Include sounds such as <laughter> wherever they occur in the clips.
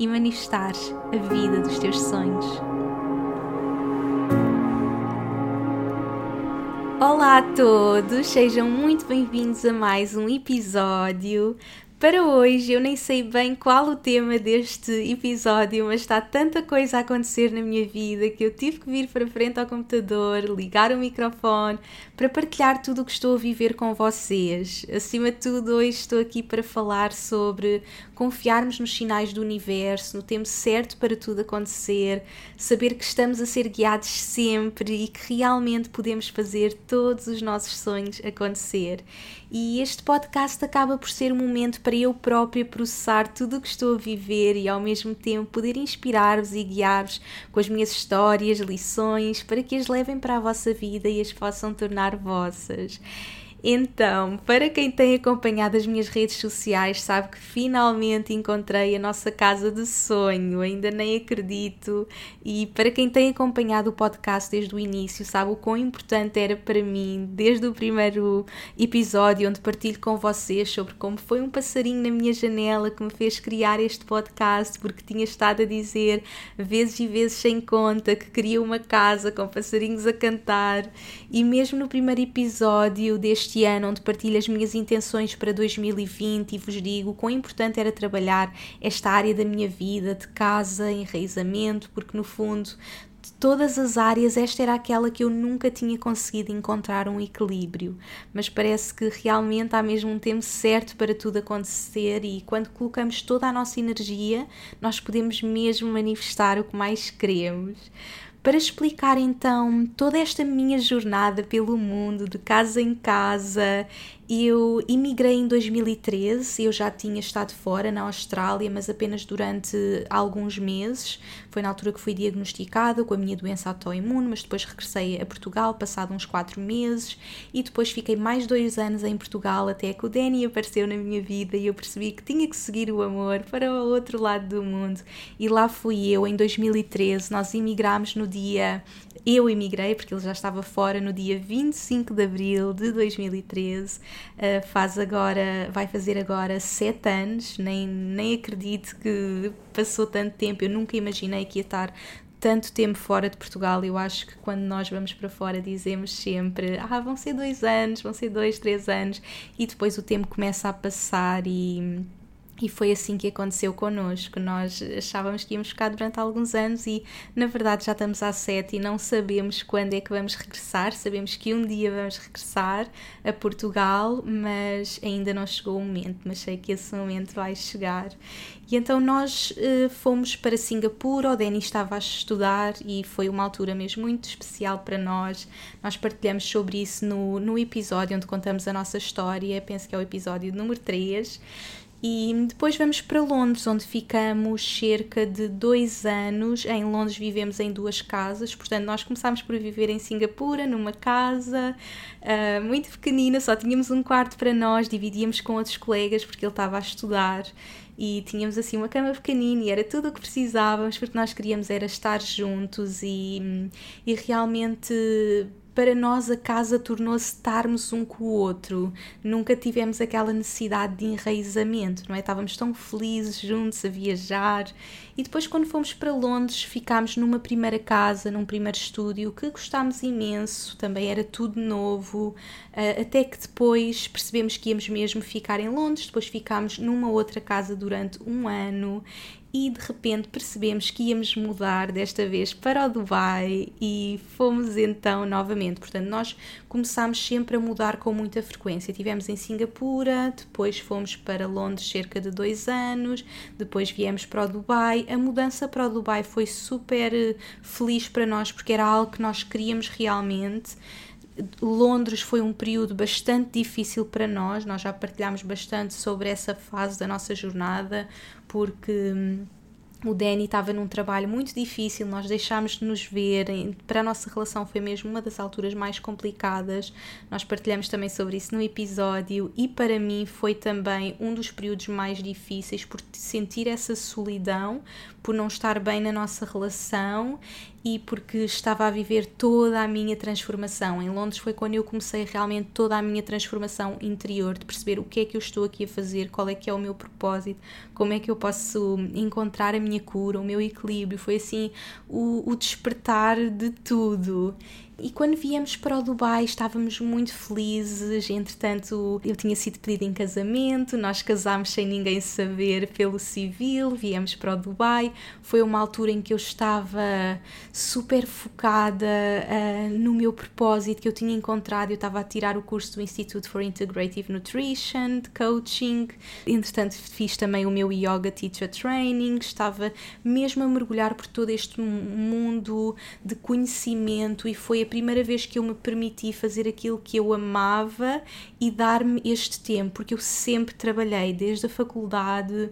e manifestares a vida dos teus sonhos. Olá a todos, sejam muito bem-vindos a mais um episódio. Para hoje, eu nem sei bem qual o tema deste episódio, mas está tanta coisa a acontecer na minha vida que eu tive que vir para frente ao computador, ligar o microfone para partilhar tudo o que estou a viver com vocês. Acima de tudo, hoje estou aqui para falar sobre confiarmos nos sinais do universo, no tempo certo para tudo acontecer, saber que estamos a ser guiados sempre e que realmente podemos fazer todos os nossos sonhos acontecer. E este podcast acaba por ser um momento para eu própria processar tudo o que estou a viver e ao mesmo tempo poder inspirar-vos e guiar-vos com as minhas histórias, lições, para que as levem para a vossa vida e as possam tornar vossas. Então, para quem tem acompanhado as minhas redes sociais, sabe que finalmente encontrei a nossa casa de sonho, ainda nem acredito. E para quem tem acompanhado o podcast desde o início, sabe o quão importante era para mim, desde o primeiro episódio, onde partilho com vocês sobre como foi um passarinho na minha janela que me fez criar este podcast, porque tinha estado a dizer vezes e vezes sem conta que queria uma casa com passarinhos a cantar. E mesmo no primeiro episódio deste este ano, onde partilho as minhas intenções para 2020 e vos digo quão importante era trabalhar esta área da minha vida, de casa, enraizamento, porque no fundo de todas as áreas, esta era aquela que eu nunca tinha conseguido encontrar um equilíbrio. Mas parece que realmente há mesmo um tempo certo para tudo acontecer, e quando colocamos toda a nossa energia, nós podemos mesmo manifestar o que mais queremos para explicar então toda esta minha jornada pelo mundo, de casa em casa eu imigrei em 2013, eu já tinha estado fora na Austrália, mas apenas durante alguns meses. Foi na altura que fui diagnosticada com a minha doença autoimune, mas depois regressei a Portugal, passado uns 4 meses, e depois fiquei mais dois anos em Portugal até que o Danny apareceu na minha vida e eu percebi que tinha que seguir o amor para o outro lado do mundo. E lá fui eu, em 2013, nós imigramos no dia eu emigrei, porque ele já estava fora no dia 25 de abril de 2013. Uh, eh, faz agora, vai fazer agora sete anos, nem, nem acredito que passou tanto tempo. Eu nunca imaginei que ia estar tanto tempo fora de Portugal. Eu acho que quando nós vamos para fora dizemos sempre: ah, vão ser dois anos, vão ser dois, três anos, e depois o tempo começa a passar e e foi assim que aconteceu connosco. Nós achávamos que íamos ficar durante alguns anos e, na verdade, já estamos há sete e não sabemos quando é que vamos regressar. Sabemos que um dia vamos regressar a Portugal, mas ainda não chegou o momento. Mas sei que esse momento vai chegar. E então nós uh, fomos para Singapura. O Danny estava a estudar e foi uma altura mesmo muito especial para nós. Nós partilhamos sobre isso no, no episódio onde contamos a nossa história. Penso que é o episódio número 3. E depois vamos para Londres, onde ficamos cerca de dois anos. Em Londres vivemos em duas casas, portanto, nós começámos por viver em Singapura, numa casa uh, muito pequenina, só tínhamos um quarto para nós, dividíamos com outros colegas porque ele estava a estudar e tínhamos assim uma cama pequenina e era tudo o que precisávamos porque nós queríamos era estar juntos e, e realmente para nós a casa tornou-se estarmos um com o outro. Nunca tivemos aquela necessidade de enraizamento, não é? Estávamos tão felizes juntos a viajar. E depois, quando fomos para Londres, ficámos numa primeira casa, num primeiro estúdio, que gostámos imenso, também era tudo novo. Eh, até que depois percebemos que íamos mesmo ficar em Londres, depois ficámos numa outra casa durante um ano e de repente percebemos que íamos mudar desta vez para o Dubai e fomos então novamente. Portanto, nós começámos sempre a mudar com muita frequência. Tivemos em Singapura, depois fomos para Londres cerca de dois anos, depois viemos para o Dubai. A mudança para o Dubai foi super eh, feliz para nós porque era algo que nós queríamos realmente. Londres foi um período bastante difícil para nós, nós já partilhámos bastante sobre essa fase da nossa jornada, porque hum, o Danny estava num trabalho muito difícil, nós deixámos de nos ver, para a nossa relação foi mesmo uma das alturas mais complicadas. Nós partilhamos também sobre isso no episódio. E para mim foi também um dos períodos mais difíceis por sentir essa solidão, por não estar bem na nossa relação e porque estava a viver toda a minha transformação. Em Londres foi quando eu comecei realmente toda a minha transformação interior, de perceber o que é que eu estou aqui a fazer, qual é que é o meu propósito, como é que eu posso encontrar a minha cura, o meu equilíbrio. Foi assim o, o despertar de tudo. E quando viemos para o Dubai estávamos muito felizes. Entretanto, eu tinha sido pedida em casamento, nós casámos sem ninguém saber pelo civil, viemos para o Dubai. Foi uma altura em que eu estava super focada uh, no meu propósito que eu tinha encontrado. Eu estava a tirar o curso do Institute for Integrative Nutrition, de coaching. Entretanto, fiz também o meu Yoga Teacher Training. Estava mesmo a mergulhar por todo este mundo de conhecimento e foi a primeira vez que eu me permiti fazer aquilo que eu amava e dar-me este tempo, porque eu sempre trabalhei desde a faculdade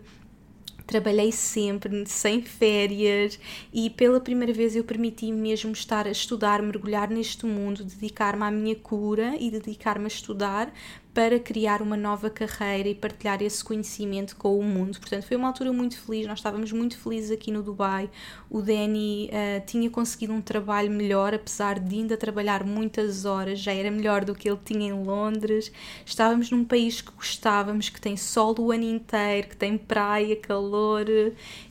trabalhei sempre, sem férias, e pela primeira vez eu permiti mesmo estar a estudar, mergulhar neste mundo, dedicar-me à minha cura e dedicar-me a estudar para criar uma nova carreira e partilhar esse conhecimento com o mundo. Portanto, foi uma altura muito feliz, nós estávamos muito felizes aqui no Dubai. O Danny uh, tinha conseguido um trabalho melhor, apesar de ainda trabalhar muitas horas, já era melhor do que ele tinha em Londres. Estávamos num país que gostávamos, que tem sol o ano inteiro, que tem praia, calor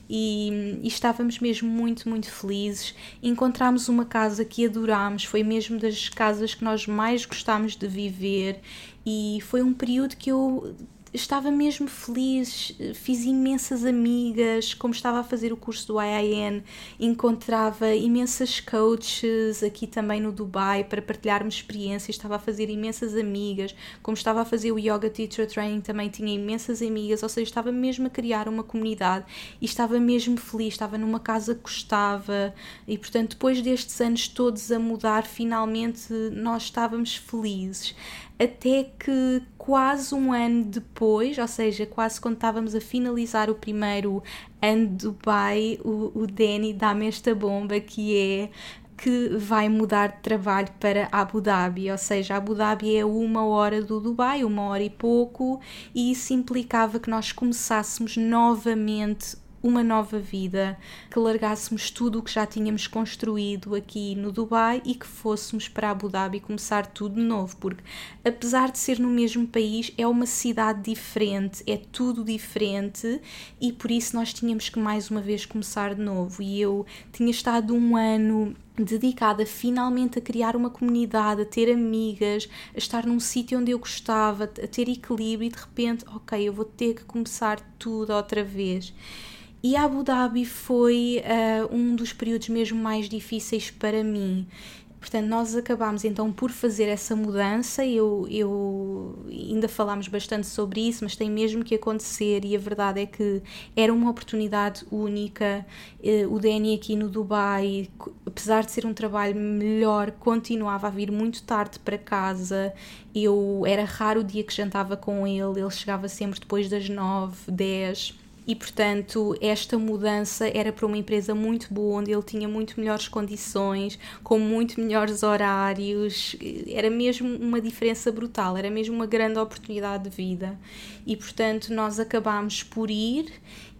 e, e, estávamos mesmo muito, muito felizes. Encontramos uma casa que adorámos, foi mesmo das casas que nós mais gostámos de viver e foi um período que eu estava mesmo feliz, fiz imensas amigas, como estava a fazer o curso do IIN, encontrava imensas coaches aqui também no Dubai para partilharmos experiências, estava a fazer imensas amigas, como estava a fazer o Yoga Teacher Training também tinha imensas amigas, ou seja, estava mesmo a criar uma comunidade e estava mesmo feliz, estava numa casa que gostava. E portanto depois destes anos todos a mudar, finalmente nós estávamos felizes. Até que quase um ano depois, ou seja, quase quando estávamos a finalizar o primeiro ano de Dubai, o, o Danny dá-me esta bomba que é que vai mudar de trabalho para Abu Dhabi, ou seja, Abu Dhabi é uma hora do Dubai, uma hora e pouco, e isso implicava que nós começássemos novamente uma nova vida, que largássemos tudo o que já tínhamos construído aqui no Dubai e que fôssemos para Abu Dhabi começar tudo de novo, porque apesar de ser no mesmo país, é uma cidade diferente, é tudo diferente e por isso nós tínhamos que mais uma vez começar de novo. E eu tinha estado um ano dedicada finalmente a criar uma comunidade, a ter amigas, a estar num sítio onde eu gostava, a ter equilíbrio e de repente, ok, eu vou ter que começar tudo outra vez. E Abu Dhabi foi uh, um dos períodos mesmo mais difíceis para mim. Portanto, nós acabámos então por fazer essa mudança. Eu, eu ainda falámos bastante sobre isso, mas tem mesmo que acontecer. E a verdade é que era uma oportunidade única. Uh, o Danny aqui no Dubai, apesar de ser um trabalho melhor, continuava a vir muito tarde para casa. Eu era raro o dia que jantava com ele, ele chegava sempre depois das nove, dez e portanto esta mudança era para uma empresa muito boa, onde ele tinha muito melhores condições, com muito melhores horários, era mesmo uma diferença brutal, era mesmo uma grande oportunidade de vida. E portanto nós acabámos por ir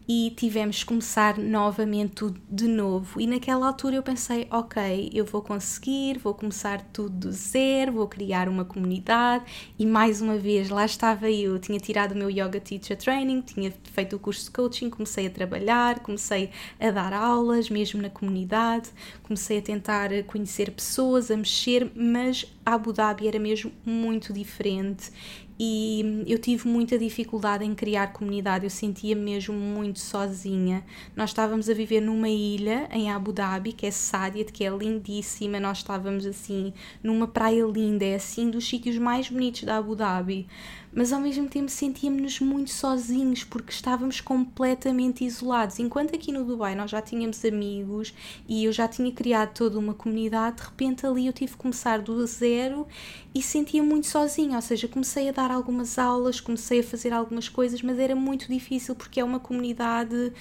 e tivemos que começar novamente tudo de novo. E naquela altura eu pensei: ok, eu vou conseguir, vou começar tudo do zero, vou criar uma comunidade. E mais uma vez, lá estava eu, tinha tirado o meu Yoga Teacher Training, tinha feito o curso de coaching, comecei a trabalhar, comecei a dar aulas mesmo na comunidade, comecei a tentar conhecer pessoas, a mexer, mas Abu Dhabi era mesmo muito diferente e eu tive muita dificuldade em criar comunidade, eu sentia mesmo muito sozinha. Nós estávamos a viver numa ilha em Abu Dhabi, que é Sadiat, que é lindíssima, nós estávamos assim numa praia linda, é assim dos sítios mais bonitos da Abu Dhabi mas ao mesmo tempo sentíamos-nos muito sozinhos porque estávamos completamente isolados. Enquanto aqui no Dubai nós já tínhamos amigos e eu já tinha criado toda uma comunidade, de repente ali eu tive que começar do zero e sentia muito sozinha, ou seja, comecei a dar algumas aulas, comecei a fazer algumas coisas, mas era muito difícil porque é uma comunidade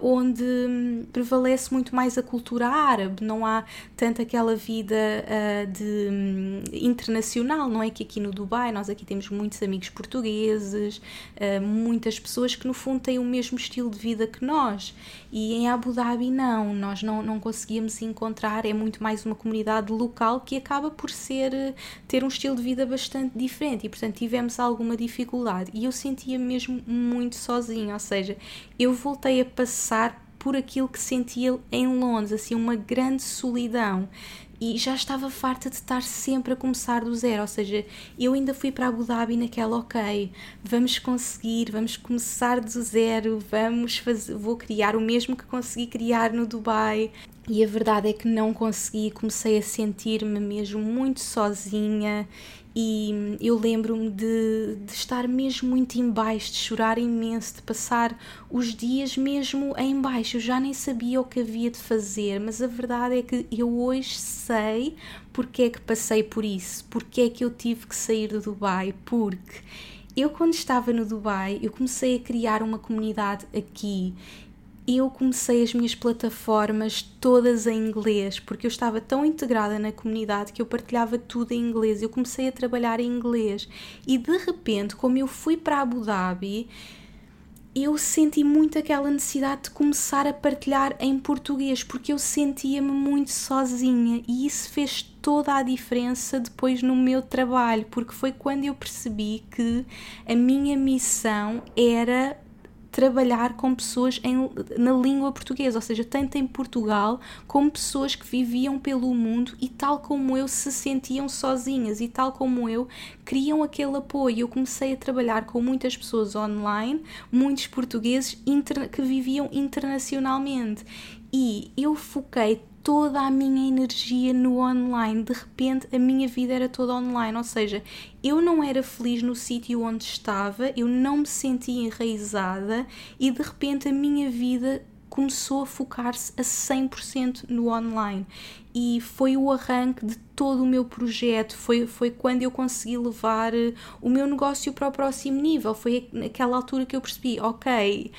onde hum, prevalece muito mais a cultura árabe, não há tanto aquela vida uh, de um, internacional, não é? Que aqui no Dubai nós aqui temos muitos amigos portugueses, uh, muitas pessoas que no fundo têm o mesmo estilo de vida que nós. E em Abu Dhabi não, nós não, não conseguíamos encontrar, é muito mais uma comunidade local que acaba por ser ter um estilo de vida bastante diferente. E portanto tivemos alguma dificuldade. E eu sentia mesmo muito sozinha, ou seja, eu voltei a passar passar por aquilo que sentia em Londres, assim, uma grande solidão. E já estava farta de estar sempre a começar do zero, ou seja, eu ainda fui para Abu Dhabi naquela, ok, vamos conseguir, vamos começar do zero, vamos fazer, vou criar o mesmo que consegui criar no Dubai. E a verdade é que não consegui, comecei a sentir-me mesmo muito sozinha e eu lembro-me de, de, estar mesmo muito em baixo, de chorar imenso, de passar os dias mesmo em baixo. Eu já nem sabia o que havia de fazer, mas a verdade é que eu hoje sei porque é que passei por isso, porque é que eu tive que sair do Dubai, porque eu quando estava no Dubai, eu comecei a criar uma comunidade aqui eu comecei as minhas plataformas todas em inglês, porque eu estava tão integrada na comunidade que eu partilhava tudo em inglês. Eu comecei a trabalhar em inglês e de repente, como eu fui para Abu Dhabi, eu senti muito aquela necessidade de começar a partilhar em português, porque eu sentia-me muito sozinha e isso fez toda a diferença depois no meu trabalho, porque foi quando eu percebi que a minha missão era trabalhar com pessoas em, na língua portuguesa, ou seja, tanto em Portugal como pessoas que viviam pelo mundo e tal como eu se sentiam sozinhas e tal como eu queriam aquele apoio. Eu comecei a trabalhar com muitas pessoas online, muitos portugueses que viviam internacionalmente e eu foquei toda a minha energia no online. De repente, a minha vida era toda online, ou seja, eu não era feliz no sítio onde estava, eu não me sentia enraizada e de repente a minha vida começou a focar-se a 100% no online. E foi o arranque de todo o meu projeto, foi, foi quando eu consegui levar eh, o meu negócio para o próximo nível, foi naquela altura que eu percebi, ok,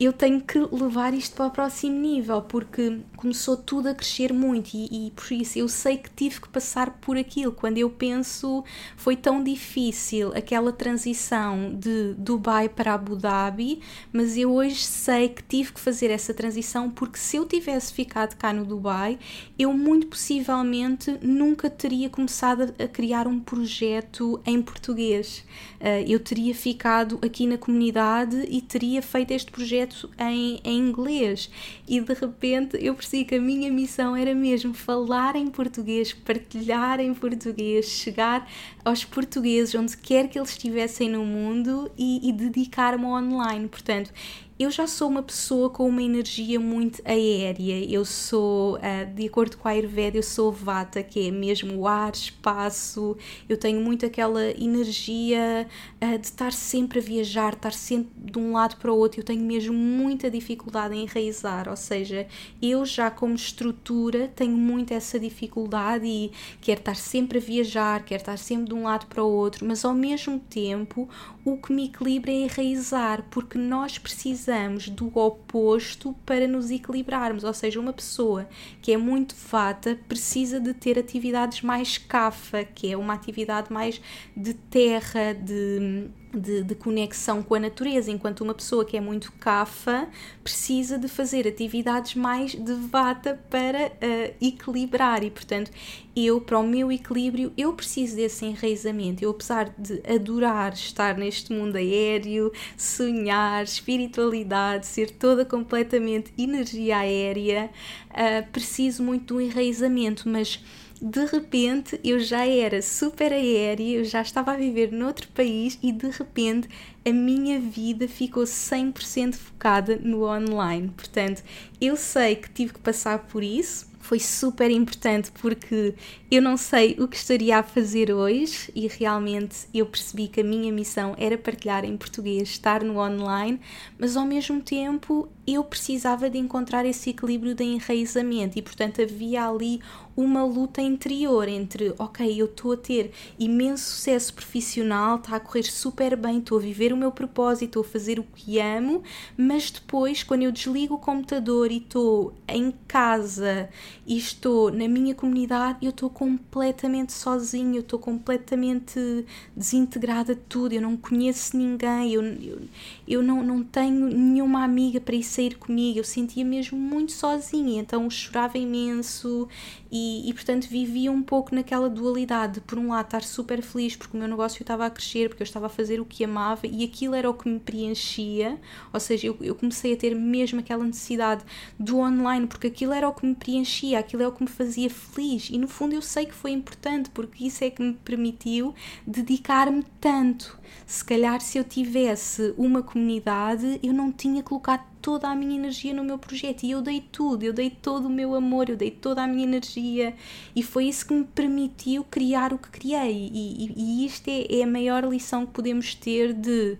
eu tenho que levar isto para o próximo nível, porque começou tudo a crescer muito e, e, por isso eu sei que tive que passar por aquilo. Quando eu penso, foi tão difícil aquela transição de Dubai para Abu Dhabi, mas eu hoje sei que tive que fazer essa transição porque se eu tivesse ficado cá no Dubai, eu muito possivelmente nunca teria começado a criar um projeto em português. Uh, eu teria ficado aqui na comunidade e teria feito este projeto em, em inglês e de repente eu percebi que a minha missão era mesmo falar em português, partilhar em português, chegar aos portugueses onde quer que eles estivessem no mundo e, e dedicar-me online. Portanto, eu já sou uma pessoa com uma energia muito aérea. Eu sou, uh, de acordo com a Ayurveda, eu sou vata, que é mesmo ar, espaço. Eu tenho muito aquela energia uh, de estar sempre a viajar, estar sempre de um lado para o outro. Eu tenho mesmo muita dificuldade em enraizar, ou seja, eu já como estrutura tenho muito essa dificuldade e quero estar sempre a viajar, quero estar sempre de um lado para o outro, mas ao mesmo tempo o que me equilibra é enraizar, porque nós precisamos do oposto para nos equilibrarmos. Ou seja, uma pessoa que é muito vata precisa de ter atividades mais cafa, que é uma atividade mais de terra, de de, de, conexão com a natureza, enquanto uma pessoa que é muito cafa precisa de fazer atividades mais de vata para uh, equilibrar e, portanto, eu, para o meu equilíbrio, eu preciso desse enraizamento. Eu, apesar de adorar estar neste mundo aéreo, sonhar, espiritualidade, ser toda completamente energia aérea, uh, preciso muito do enraizamento, mas de repente eu já era super aérea, eu já estava a viver noutro país e de repente a minha vida ficou 100% focada no online. Portanto, eu sei que tive que passar por isso, foi super importante porque eu não sei o que estaria a fazer hoje e realmente eu percebi que a minha missão era partilhar em português, estar no online, mas ao mesmo tempo eu precisava de encontrar esse equilíbrio de enraizamento e, portanto, havia ali uma luta interior entre, ok, eu estou a ter imenso sucesso profissional, está a correr super bem, estou a viver o meu propósito, estou a fazer o que amo, mas depois, quando eu desligo o computador e estou em casa e estou na minha comunidade, eu estou completamente sozinha, eu estou completamente desintegrada de tudo, eu não conheço ninguém, eu, eu, eu não, não tenho nenhuma amiga para ir sair comigo, eu sentia mesmo muito sozinha, então chorava imenso e, e, portanto vivia um pouco naquela dualidade. De, por um lado, estar super feliz porque o meu negócio estava a crescer, porque eu estava a fazer o que amava e aquilo era o que me preenchia, ou seja, eu, eu comecei a ter mesmo aquela necessidade do online porque aquilo era o que me preenchia, aquilo é o que me fazia feliz. E no fundo eu sei que foi importante porque isso é que me permitiu dedicar-me tanto. Se calhar, se eu tivesse uma comunidade, eu não tinha colocado toda a minha energia no meu projeto e eu dei tudo, eu dei todo o meu amor, eu dei toda a minha energia e foi isso que me permitiu criar o que criei. E, e, e isto é, é a maior lição que podemos ter de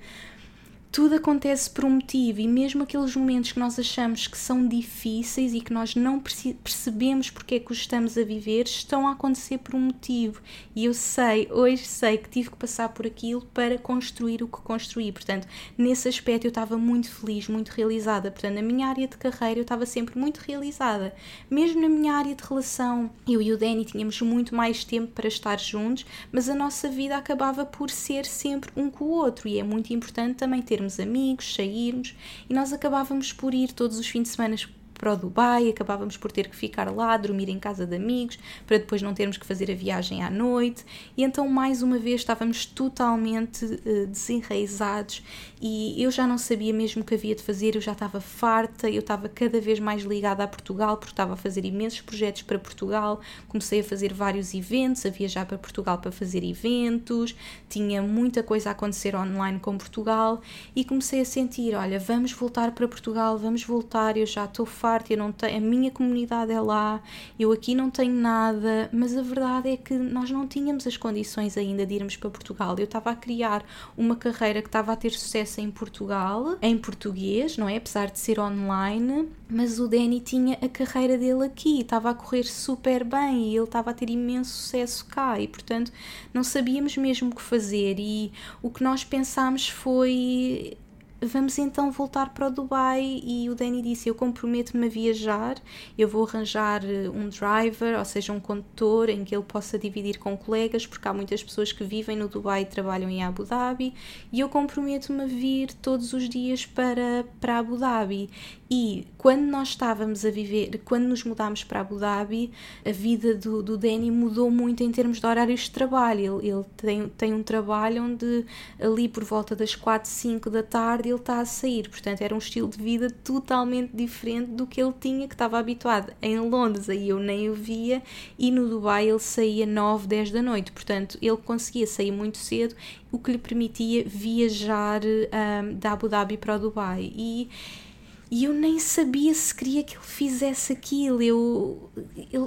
tudo acontece por um motivo e mesmo aqueles momentos que nós achamos que são difíceis e que nós não percebemos porque é que os estamos a viver, estão a acontecer por um motivo. E eu sei, hoje sei que tive que passar por aquilo para construir o que construí. Portanto, nesse aspecto eu estava muito feliz, muito realizada. Portanto, na minha área de carreira eu estava sempre muito realizada. Mesmo na minha área de relação, eu e o Danny tínhamos muito mais tempo para estar juntos, mas a nossa vida acabava por ser sempre um com o outro e é muito importante também ter amigos, sairmos, e nós acabávamos por ir todos os fins de semana para o Dubai, acabávamos por ter que ficar lá, dormir em casa de amigos, para depois não termos que fazer a viagem à noite. E então, mais uma vez, estávamos totalmente uh, desenraizados e eu já não sabia mesmo o que havia de fazer, eu já estava farta, eu estava cada vez mais ligada a Portugal, porque estava a fazer imensos projetos para Portugal, comecei a fazer vários eventos, a viajar para Portugal para fazer eventos, tinha muita coisa a acontecer online com Portugal e comecei a sentir: olha, vamos voltar para Portugal, vamos voltar, eu já estou farta eu não tenho, a minha comunidade é lá, eu aqui não tenho nada, mas a verdade é que nós não tínhamos as condições ainda de irmos para Portugal. Eu estava a criar uma carreira que estava a ter sucesso em Portugal, em português, não é? Apesar de ser online, mas o Danny tinha a carreira dele aqui, estava a correr super bem e ele estava a ter imenso sucesso cá e, portanto, não sabíamos mesmo o que fazer. E o que nós pensámos foi vamos então voltar para o Dubai e o Danny disse, eu comprometo-me a viajar, eu vou arranjar eh, um driver, ou seja, um condutor em que ele possa dividir com colegas, porque há muitas pessoas que vivem no Dubai e trabalham em Abu Dhabi, e eu comprometo-me a vir todos os dias para, para Abu Dhabi. E quando nós estávamos a viver, quando nos mudámos para Abu Dhabi, a vida do, do Danny mudou muito em termos de horários de trabalho. Ele, ele tem, tem um trabalho onde ali por volta das 4, 5 da tarde ele está a sair. Portanto, era um estilo de vida totalmente diferente do que ele tinha, que estava habituado em Londres, aí eu nem o via, e no Dubai ele saía 9, 10 da noite. Portanto, ele conseguia sair muito cedo, o que lhe permitia viajar um, da Abu Dhabi para o Dubai. E e eu nem sabia se queria que ele fizesse aquilo, eu,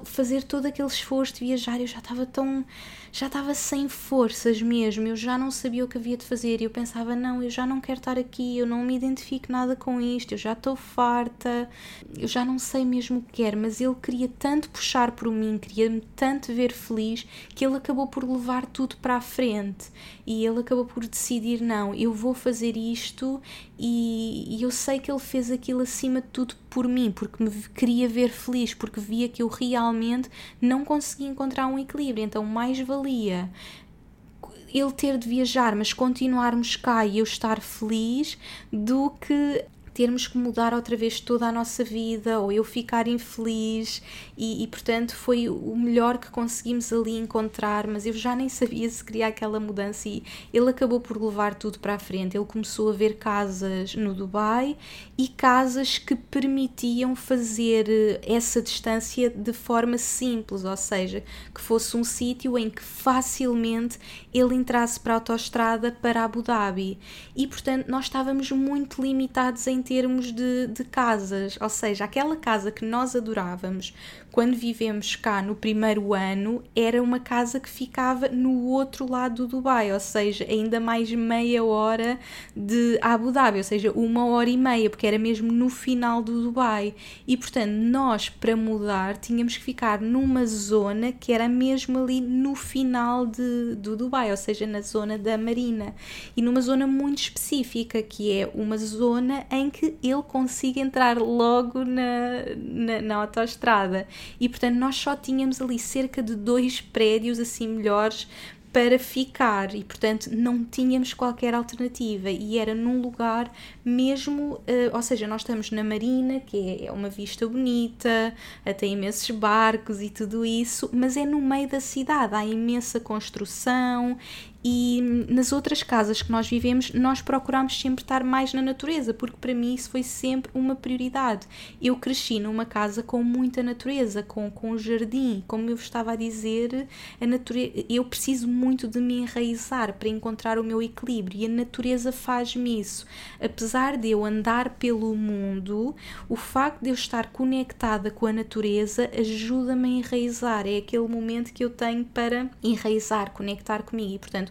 fazer todo aquele esforço de viajar, eu já estava tão já estava sem forças mesmo, eu já não sabia o que havia de fazer eu pensava, não, eu já não quero estar aqui, eu não me identifico nada com isto, eu já estou farta, eu já não sei mesmo o que quero, mas ele queria tanto puxar por mim, queria-me tanto ver feliz, que ele acabou por levar tudo para a frente. E ele acabou por decidir, não, eu vou fazer isto e, e eu sei que ele fez aquilo acima de tudo por mim, porque me queria ver feliz, porque via que eu realmente não conseguia encontrar um equilíbrio. Então, mais valia ele ter de viajar, mas continuarmos cá e eu estar feliz, do que termos que mudar outra vez toda a nossa vida ou eu ficar infeliz e, e, portanto foi o melhor que conseguimos ali encontrar mas eu já nem sabia se queria aquela mudança e ele acabou por levar tudo para a frente. Ele começou a ver casas no Dubai e casas que permitiam fazer eh, essa distância de forma simples ou seja que fosse um sítio em que facilmente ele entrasse para a autoestrada para Abu Dhabi. E portanto nós estávamos muito limitados em termos de, de casas, ou seja, aquela casa que nós adorávamos quando vivemos cá no primeiro ano, era uma casa que ficava no outro lado do Dubai, ou seja, ainda mais meia hora de Abu Dhabi, ou seja, uma hora e meia, porque era mesmo no final do Dubai. E portanto, nós para mudar tínhamos que ficar numa zona que era mesmo ali no final de, do Dubai, ou seja, na zona da Marina. E numa zona muito específica, que é uma zona em que ele consiga entrar logo na, na, na autoestrada e portanto nós só tínhamos ali cerca de dois prédios assim melhores para ficar. E portanto não tínhamos qualquer alternativa. E era num lugar mesmo, uh, ou seja, nós estamos na marina que é uma vista bonita, tem imensos barcos e tudo isso, mas é no meio da cidade, há imensa construção e nas outras casas que nós vivemos, nós procuramos sempre estar mais na natureza, porque para mim isso foi sempre uma prioridade. Eu cresci numa casa com muita natureza, com, com um jardim, como eu estava a dizer, a natureza, eu preciso muito de me enraizar para encontrar o meu equilíbrio e a natureza faz-me isso. Apesar de eu andar pelo mundo, o facto de eu estar conectada com a natureza ajuda-me a enraizar. É aquele momento que eu tenho para enraizar, conectar comigo e, portanto,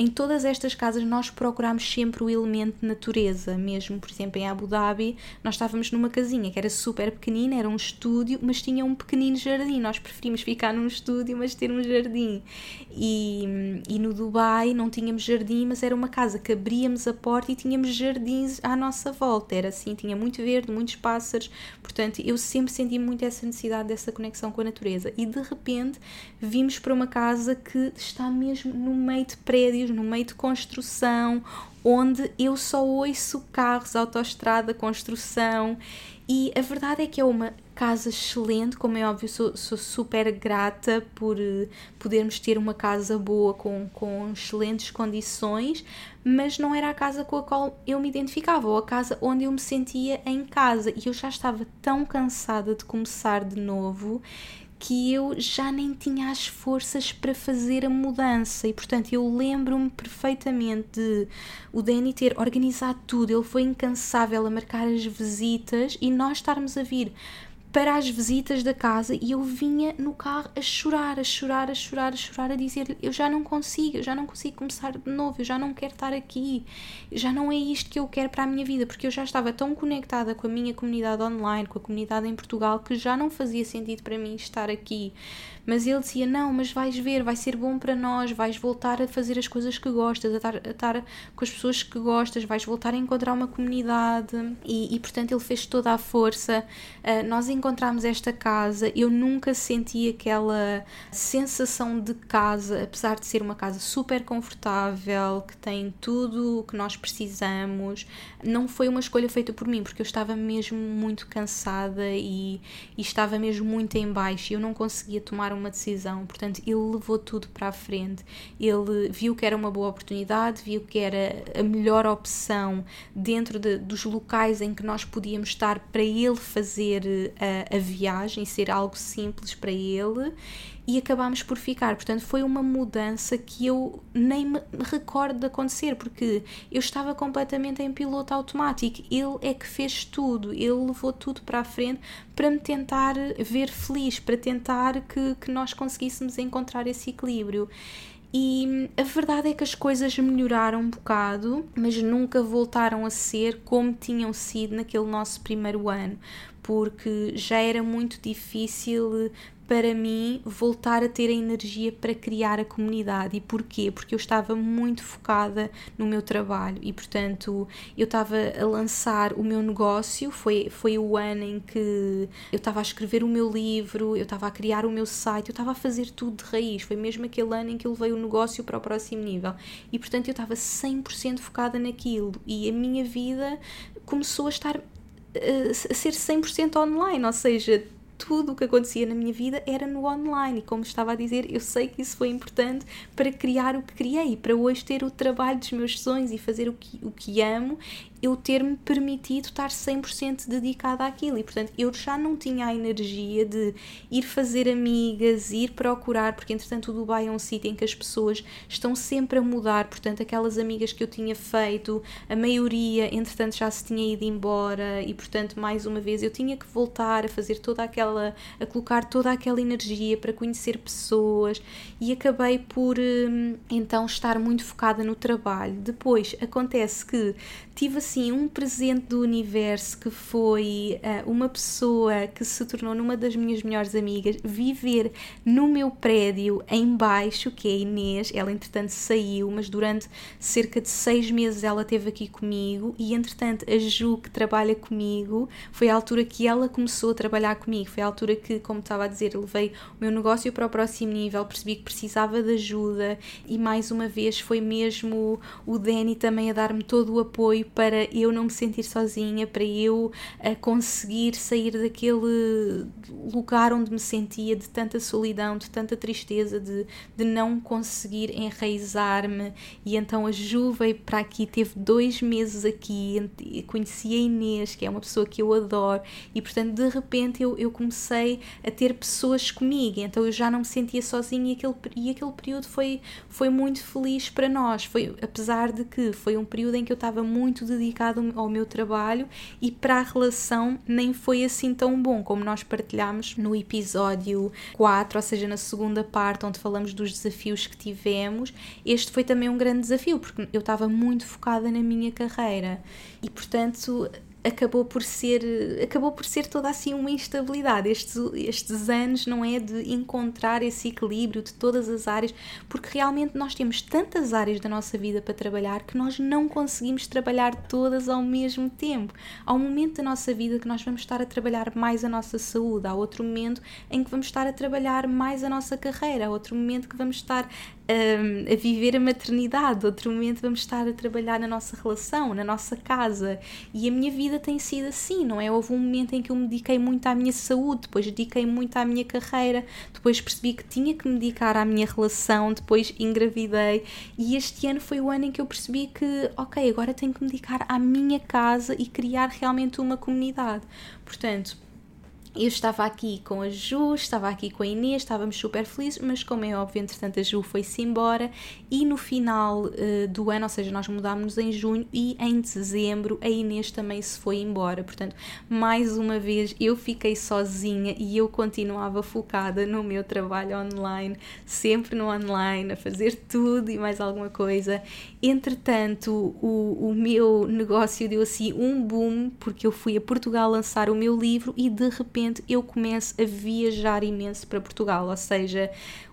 em todas estas casas nós procuramos sempre o elemento natureza, mesmo, por exemplo, em Abu Dhabi, nós estávamos numa casinha que era super pequenina, era um estúdio, mas tinha um pequenino jardim. Nós preferimos ficar num estúdio, mas ter um jardim. E, e no Dubai não tínhamos jardim, mas era uma casa que abríamos a porta e tínhamos jardins à nossa volta. Era assim, tinha muito verde, muitos pássaros. Portanto, eu sempre senti muito essa necessidade dessa conexão com a natureza. E de repente vimos para uma casa que está mesmo no meio de prédios no meio de construção, onde eu só ouço carros, autoestrada, construção. E a verdade é que é uma casa excelente, como é óbvio, sou, sou super grata por uh, podermos ter uma casa boa com, com excelentes condições, mas não era a casa com a qual eu me identificava, ou a casa onde eu me sentia em casa. E eu já estava tão cansada de começar de novo que eu já nem tinha as forças para fazer a mudança. E portanto eu lembro-me perfeitamente de o Danny ter organizado tudo, ele foi incansável a marcar as visitas e nós estarmos a vir para as visitas da casa e eu vinha no carro a chorar, a chorar, a chorar, a chorar, a dizer eu já não consigo, eu já não consigo começar de novo, eu já não quero estar aqui, já não é isto que eu quero para a minha vida, porque eu já estava tão conectada com a minha comunidade online, com a comunidade em Portugal, que já não fazia sentido para mim estar aqui. Mas ele dizia: Não, mas vais ver, vai ser bom para nós, vais voltar a fazer as coisas que gostas, a estar, a estar com as pessoas que gostas, vais voltar a encontrar uma comunidade. E, e portanto, ele fez toda a força. Uh, nós encontramos esta casa, eu nunca senti aquela sensação de casa, apesar de ser uma casa super confortável, que tem tudo o que nós precisamos. Não foi uma escolha feita por mim, porque eu estava mesmo muito cansada e, e estava mesmo muito em baixo e eu não conseguia tomar uma decisão. Portanto, ele levou tudo para a frente. Ele viu que era uma boa oportunidade, viu que era a melhor opção dentro de, dos locais em que nós podíamos estar para ele fazer a, eh, a viagem, ser algo simples para ele e acabámos por ficar. Portanto, foi uma mudança que eu nem me recordo de acontecer, porque eu estava completamente em piloto automático. Ele é que fez tudo, ele levou tudo para a frente para me tentar ver feliz, para tentar que, que nós conseguíssemos encontrar esse equilíbrio. E a verdade é que as coisas melhoraram um bocado, mas nunca voltaram a ser como tinham sido naquele nosso primeiro ano, porque já era muito difícil para mim voltar a ter a energia para criar a comunidade. E porquê? Porque eu estava muito focada no meu trabalho e, portanto, eu estava a lançar o meu negócio. Foi, foi o ano em que eu estava a escrever o meu livro, eu estava a criar o meu site, eu estava a fazer tudo de raiz. Foi mesmo aquele ano em que eu levei o negócio para o próximo nível. E, portanto, eu estava 100% focada naquilo e a minha vida começou a estar eh, a ser 100% online, ou seja, tudo o que acontecia na minha vida era no online. E como estava a dizer, eu sei que isso foi importante para criar o que criei, para hoje ter o trabalho dos meus sonhos e fazer o que, o que amo eu ter-me permitido estar 100% dedicada àquilo. E portanto eu já não tinha a energia de ir fazer amigas, ir procurar, porque entretanto o Dubai é um sítio em que as pessoas estão sempre a mudar, portanto aquelas amigas que eu tinha feito, a maioria entretanto já se tinha ido embora. E portanto mais uma vez eu tinha que voltar a fazer toda aquela, a colocar toda aquela energia para conhecer pessoas. E acabei por hum, então estar muito focada no trabalho. Depois acontece que tive assim um presente do universo que foi uh, uma pessoa que se tornou numa das minhas melhores amigas viver no meu prédio em baixo, que é a Inês. Ela entretanto saiu, mas durante cerca de seis meses ela esteve aqui comigo e entretanto a Ju que trabalha comigo foi a altura que ela começou a trabalhar comigo. Foi a altura que, como estava a dizer, levei o meu negócio para o próximo nível, percebi que precisava de ajuda e mais uma vez foi mesmo o Danny também a dar-me todo o apoio para eu não me sentir sozinha, para eu uh, conseguir sair daquele lugar onde me sentia de tanta solidão, de tanta tristeza, de, de não conseguir enraizar-me. E então a Ju veio para aqui, teve dois meses aqui, conheci a Inês, que é uma pessoa que eu adoro, e portanto de repente eu, eu comecei a ter pessoas comigo, então eu já não me sentia sozinha e aquele, e aquele período foi, foi muito feliz para nós. Foi, apesar de que foi um período em que eu estava muito muito dedicado ao meu trabalho e para a relação nem foi assim tão bom como nós partilhámos no episódio 4, ou seja, na segunda parte, onde falamos dos desafios que tivemos. Este foi também um grande desafio, porque eu estava muito focada na minha carreira e, portanto, acabou por ser acabou por ser toda assim uma instabilidade. Estes, estes anos não é de encontrar esse equilíbrio de todas as áreas porque realmente nós temos tantas áreas da nossa vida para trabalhar que nós não conseguimos trabalhar todas ao mesmo tempo. Há um momento da nossa vida que nós vamos estar a trabalhar mais a nossa saúde há outro momento em que vamos estar a trabalhar mais a nossa carreira há outro momento que vamos estar a, a viver a maternidade, outro momento vamos estar a trabalhar na nossa relação, na nossa casa. E a minha vida tem sido assim, não é? Houve um momento em que eu me dediquei muito à minha saúde, depois dediquei muito à minha carreira, depois percebi que tinha que me dedicar à minha relação, depois engravidei. E este ano foi o ano em que eu percebi que, ok, agora tenho que me dedicar à minha casa e criar realmente uma comunidade. Portanto, eu estava aqui com a Ju, estava aqui com a Inês, estávamos super felizes, mas como é óbvio, entretanto a Ju foi-se embora e no final uh, do ano, ou seja, nós mudámos em junho e em dezembro a Inês também se foi embora. Portanto, mais uma vez eu fiquei sozinha e eu continuava focada no meu trabalho online, sempre no online, a fazer tudo e mais alguma coisa. Entretanto, o, o meu negócio deu assim um boom porque eu fui a Portugal lançar o meu livro e de repente repente eu começo a viajar imenso para Portugal, ou seja,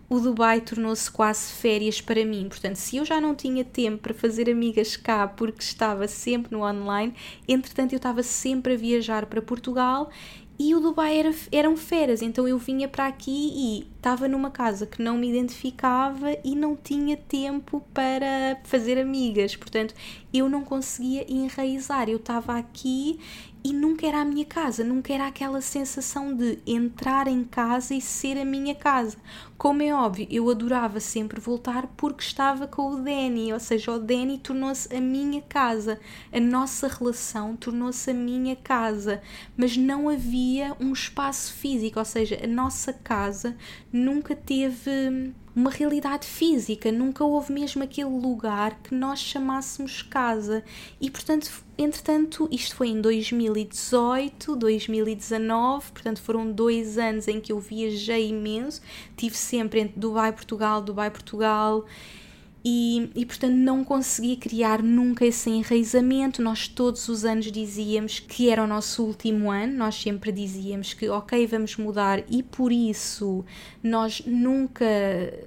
o Dubai tornou-se quase férias para mim. Portanto, se eu já não tinha tempo para fazer amigas cá porque estava sempre no online, entretanto eu estava sempre a viajar para Portugal e o Dubai era, eram férias, então eu vinha para aqui e estava numa casa que não me identificava e não tinha tempo para fazer amigas, portanto eu não conseguia enraizar. Eu estava aqui e nunca era a minha casa, nunca era aquela sensação de entrar em casa e ser a minha casa. Como é óbvio, eu adorava sempre voltar porque estava com o Danny, ou seja, o Danny tornou-se a minha casa, a nossa relação tornou-se a minha casa, mas não havia um espaço físico, ou seja, a nossa casa nunca teve uma realidade física, nunca houve mesmo aquele lugar que nós chamássemos casa. E portanto, entretanto, isto foi em 2018, 2019, portanto foram dois anos em que eu viajei imenso, tive sempre entre Dubai, Portugal, Dubai, Portugal e, e, portanto não conseguia criar nunca esse enraizamento. Nós todos os anos dizíamos que era o nosso último ano, nós sempre dizíamos que ok, vamos mudar e por isso nós nunca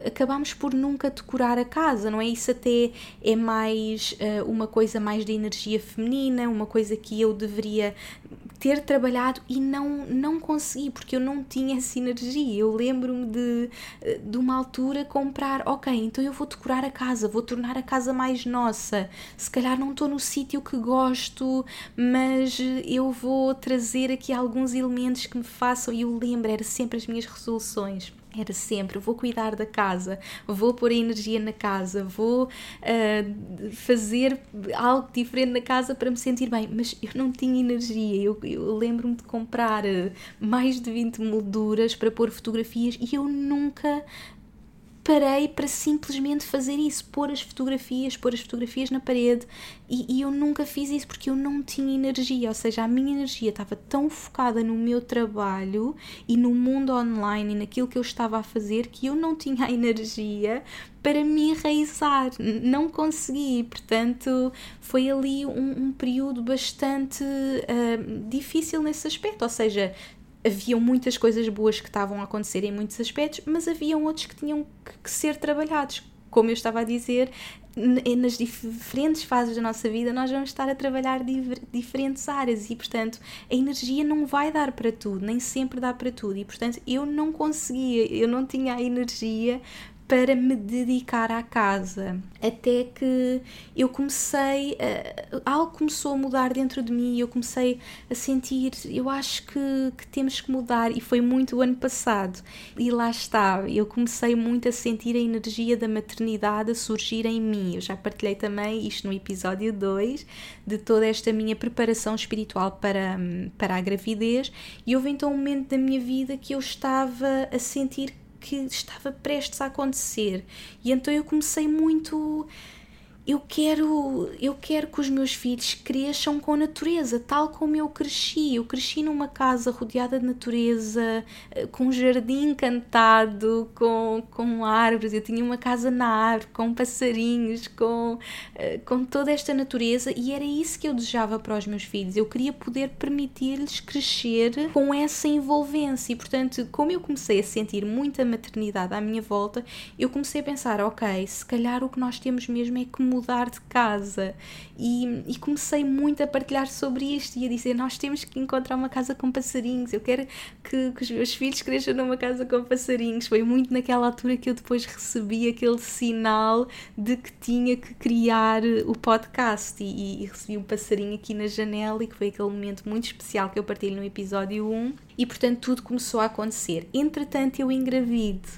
acabámos por nunca decorar a casa, não é? Isso até é mais uh, uma coisa mais de energia feminina, uma coisa que eu deveria ter trabalhado e não, não consegui, porque eu não tinha essa energia. Eu lembro-me de, de uma altura comprar, ok, então eu vou decorar a casa, vou tornar a casa mais nossa. Se calhar não estou no sítio que gosto, mas eu vou trazer aqui alguns elementos que me façam. E eu lembro, era sempre as minhas resoluções Era sempre, vou cuidar da casa, vou pôr energia na casa, vou uh, fazer algo diferente na casa para me sentir bem. Mas eu não tinha energia. Eu, eu lembro-me de comprar uh, mais de 20 molduras para pôr fotografias e eu nunca parei para simplesmente fazer isso, pôr as fotografias, pôr as fotografias na parede e, e, eu nunca fiz isso porque eu não tinha energia, ou seja, a minha energia estava tão focada no meu trabalho e no mundo online e naquilo que eu estava a fazer que eu não tinha <laughs> a energia para me enraizar, não consegui, portanto foi ali um, um período bastante uh, difícil nesse aspecto, ou seja, haviam muitas coisas boas que estavam a acontecer em muitos aspectos, mas haviam outros que tinham que, que ser trabalhados. Como eu estava a dizer, nas diferentes fases da nossa vida nós vamos estar a trabalhar diferentes áreas e portanto a energia não vai dar para tudo nem sempre dá para tudo e portanto eu não conseguia eu não tinha a energia para me dedicar à casa. Até que eu comecei, algo começou a mudar dentro de mim e eu comecei a sentir, eu acho que, que temos que mudar e foi muito o ano passado. E lá está, eu comecei muito a sentir a energia da maternidade a surgir em mim. Eu já partilhei também isto no episódio 2 de toda esta minha preparação espiritual para, para a gravidez e houve então um momento da minha vida que eu estava a sentir que estava prestes a acontecer. E então eu comecei muito eu quero, eu quero que os meus filhos cresçam com a natureza, tal como eu cresci. Eu cresci numa casa rodeada de natureza, eh, com um jardim encantado, com, com árvores. Eu tinha uma casa na árvore, com passarinhos, com, eh, com toda esta natureza, e era isso que eu desejava para os meus filhos. Eu queria poder permitir-lhes crescer com essa envolvência. E, portanto, como eu comecei a sentir muita maternidade à minha volta, eu comecei a pensar: ok, se calhar o que nós temos mesmo é que mudar mudar de casa e, e, comecei muito a partilhar sobre isto e a dizer: Nós temos que encontrar uma casa com passarinhos. Eu quero que, que os meus filhos cresçam numa casa com passarinhos. Foi muito naquela altura que eu depois recebi aquele sinal de que tinha que criar o podcast e, e recebi um passarinho aqui na janela e que foi aquele momento muito especial que eu partilho no episódio 1 e portanto tudo começou a acontecer. Entretanto, eu engravido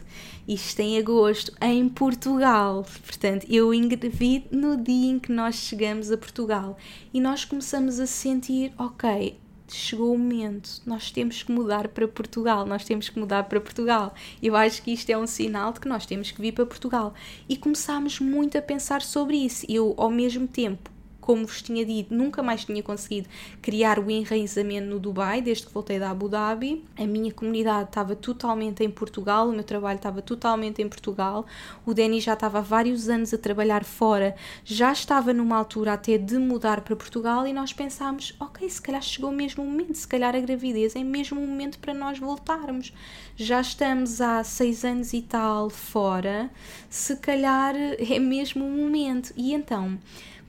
isto em agosto, em Portugal. Portanto, eu engravido no dia em que nós chegamos a Portugal e nós começamos a sentir, ok, chegou o momento, nós temos que mudar para Portugal, nós temos que mudar para Portugal. Eu acho que isto é um sinal de que nós temos que vir para Portugal. E começámos muito a pensar sobre isso. Eu, ao mesmo tempo, como vos tinha dito, nunca mais tinha conseguido criar o enraizamento no Dubai, desde que voltei da Abu Dhabi. A minha comunidade estava totalmente em Portugal, o meu trabalho estava totalmente em Portugal. O Danny já estava há vários anos a trabalhar fora, já estava numa altura até de mudar para Portugal e nós pensámos: ok, se calhar chegou mesmo o momento, se calhar a gravidez é mesmo o momento para nós voltarmos. Já estamos há seis anos e tal fora, se calhar é mesmo o momento. E então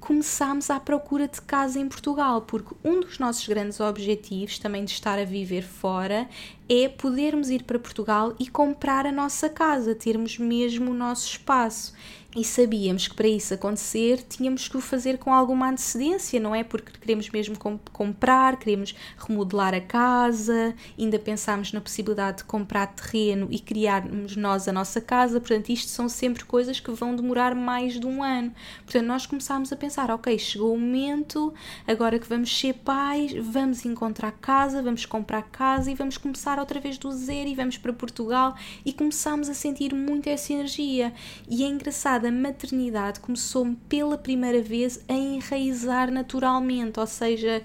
começámos à procura de casa em Portugal, porque um dos nossos grandes objetivos, também de estar a viver fora, é podermos ir para Portugal e comprar a nossa casa, termos mesmo o nosso espaço e sabíamos que para isso acontecer tínhamos que o fazer com alguma antecedência, não é? Porque queremos mesmo comp comprar, queremos remodelar a casa, ainda pensámos na possibilidade de comprar terreno e criarmos nós a nossa casa, portanto, isto são sempre coisas que vão demorar mais de um ano. Portanto, nós começámos a pensar: ok, chegou o momento, agora que vamos ser pais, vamos encontrar casa, vamos comprar casa e vamos começar outra vez do zero e vamos para Portugal e começámos a sentir muito essa energia. E é engraçado a maternidade começou-me pela primeira vez a enraizar naturalmente, ou seja,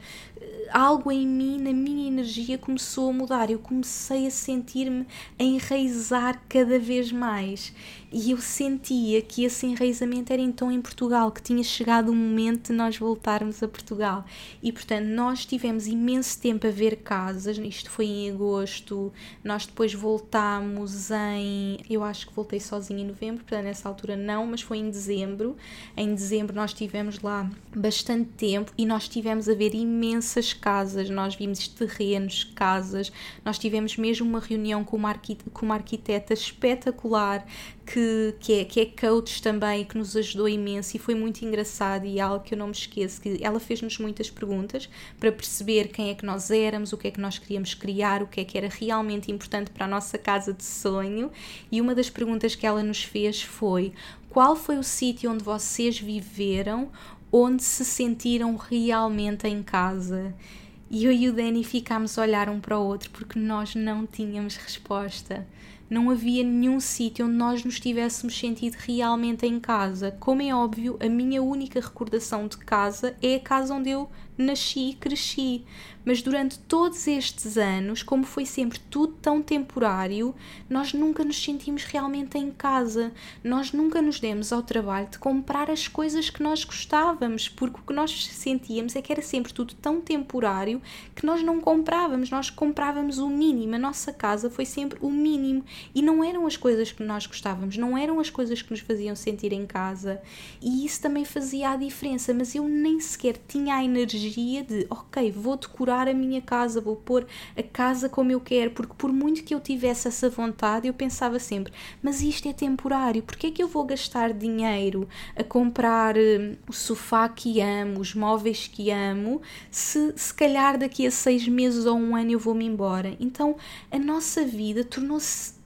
algo em mim, na minha energia, começou a mudar. Eu comecei a sentir-me enraizar cada vez mais. E eu sentia que esse enraizamento era então em Portugal, que tinha chegado o momento de nós voltarmos a Portugal. E portanto, nós tivemos imenso tempo a ver casas, isto foi em agosto, nós depois voltámos em. Eu acho que voltei sozinha em novembro, portanto, nessa altura não, mas foi em dezembro. Em dezembro nós tivemos lá bastante tempo e nós tivemos a ver imensas casas, nós vimos terrenos, casas, nós tivemos mesmo uma reunião com uma, com uma arquiteta espetacular que, que, é, que é coach também, que nos ajudou imenso e foi muito engraçado e algo que eu não me esqueço, que ela fez-nos muitas perguntas para perceber quem é que nós éramos, o que é que nós queríamos criar, o que é que era realmente importante para a nossa casa de sonho. E uma das perguntas que ela nos fez foi qual foi o sítio onde vocês viveram onde se sentiram realmente em casa? E eu e o Danny ficámos a olhar um para o outro porque nós não tínhamos resposta. Não havia nenhum sítio onde nós nos tivéssemos sentido realmente em casa. Como é óbvio, a minha única recordação de casa é a casa onde eu nasci e cresci. Mas durante todos estes anos, como foi sempre tudo tão temporário, nós nunca nos sentimos realmente em casa. Nós nunca nos demos ao trabalho de comprar as coisas que nós gostávamos, porque o que nós sentíamos é que era sempre tudo tão temporário que nós não comprávamos, nós comprávamos o mínimo. A nossa casa foi sempre o mínimo e não eram as coisas que nós gostávamos, não eram as coisas que nos faziam sentir em casa. E isso também fazia a diferença, mas eu nem sequer tinha a energia de, ok, vou decorar a minha casa, vou pôr a casa como eu quero, porque por muito que eu tivesse essa vontade, eu pensava sempre, mas isto é temporário, porque é que eu vou gastar dinheiro a comprar hum, o sofá que amo, os móveis que amo, se se calhar daqui a seis meses ou um ano eu vou-me embora? Então a nossa vida tornou-se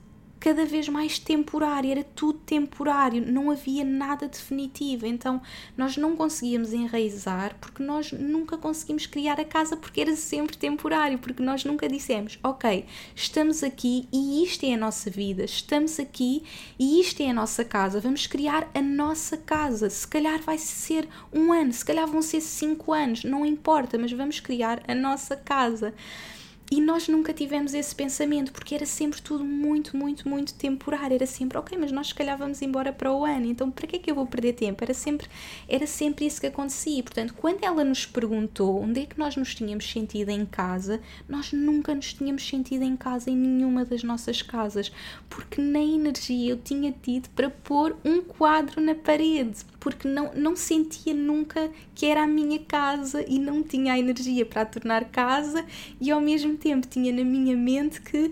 cada vez mais temporário, era tudo temporário, não havia nada definitivo. Então nós não conseguíamos enraizar porque nós nunca conseguimos criar a casa porque era sempre temporário, porque nós nunca dissemos, ok, estamos aqui e isto é a nossa vida, estamos aqui e isto é a nossa casa, vamos criar a nossa casa. Se calhar vai ser um ano, se calhar vão ser cinco anos, não importa, mas vamos criar a nossa casa. E nós nunca tivemos esse pensamento, porque era sempre tudo muito, muito, muito temporário. Era sempre, ok, mas nós se calhar vamos embora para o ano, então para que é que eu vou perder tempo? Era sempre, era sempre isso que acontecia. E, portanto, quando ela nos perguntou onde é que nós nos tínhamos sentido em casa, nós nunca nos tínhamos sentido em casa em nenhuma das nossas casas, porque nem energia eu tinha tido para pôr um quadro na parede, porque não, não sentia nunca que era a minha casa e não tinha a energia para a tornar casa e ao mesmo tempo tinha na minha mente que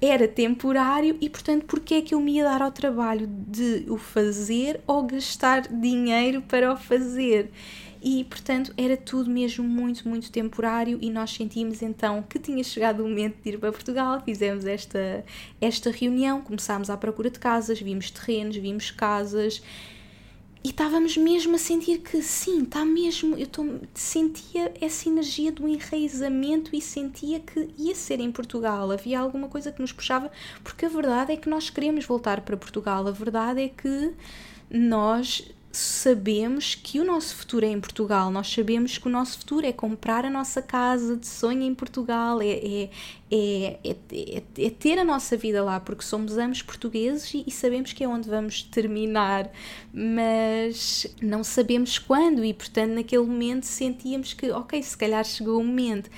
era temporário e, portanto, porque é que eu me ia dar ao trabalho de o fazer ou gastar dinheiro para o fazer? E, portanto, era tudo mesmo muito, muito temporário e nós sentimos então que tinha chegado o momento de ir para Portugal, fizemos esta, esta reunião, começámos à procura de casas, vimos terrenos, vimos casas e estávamos mesmo a sentir que sim, está mesmo. Eu tô, sentia essa energia do enraizamento e sentia que ia ser em Portugal. Havia alguma coisa que nos puxava, porque a verdade é que nós queremos voltar para Portugal. A verdade é que nós sabemos que o nosso futuro é em Portugal, nós sabemos que o nosso futuro é comprar a nossa casa de sonho em Portugal, é, é, é, é ter a nossa vida lá, porque somos ambos portugueses e, e sabemos que é onde vamos terminar, mas não sabemos quando, e portanto, naquele momento sentíamos que, ok, se calhar chegou o momento.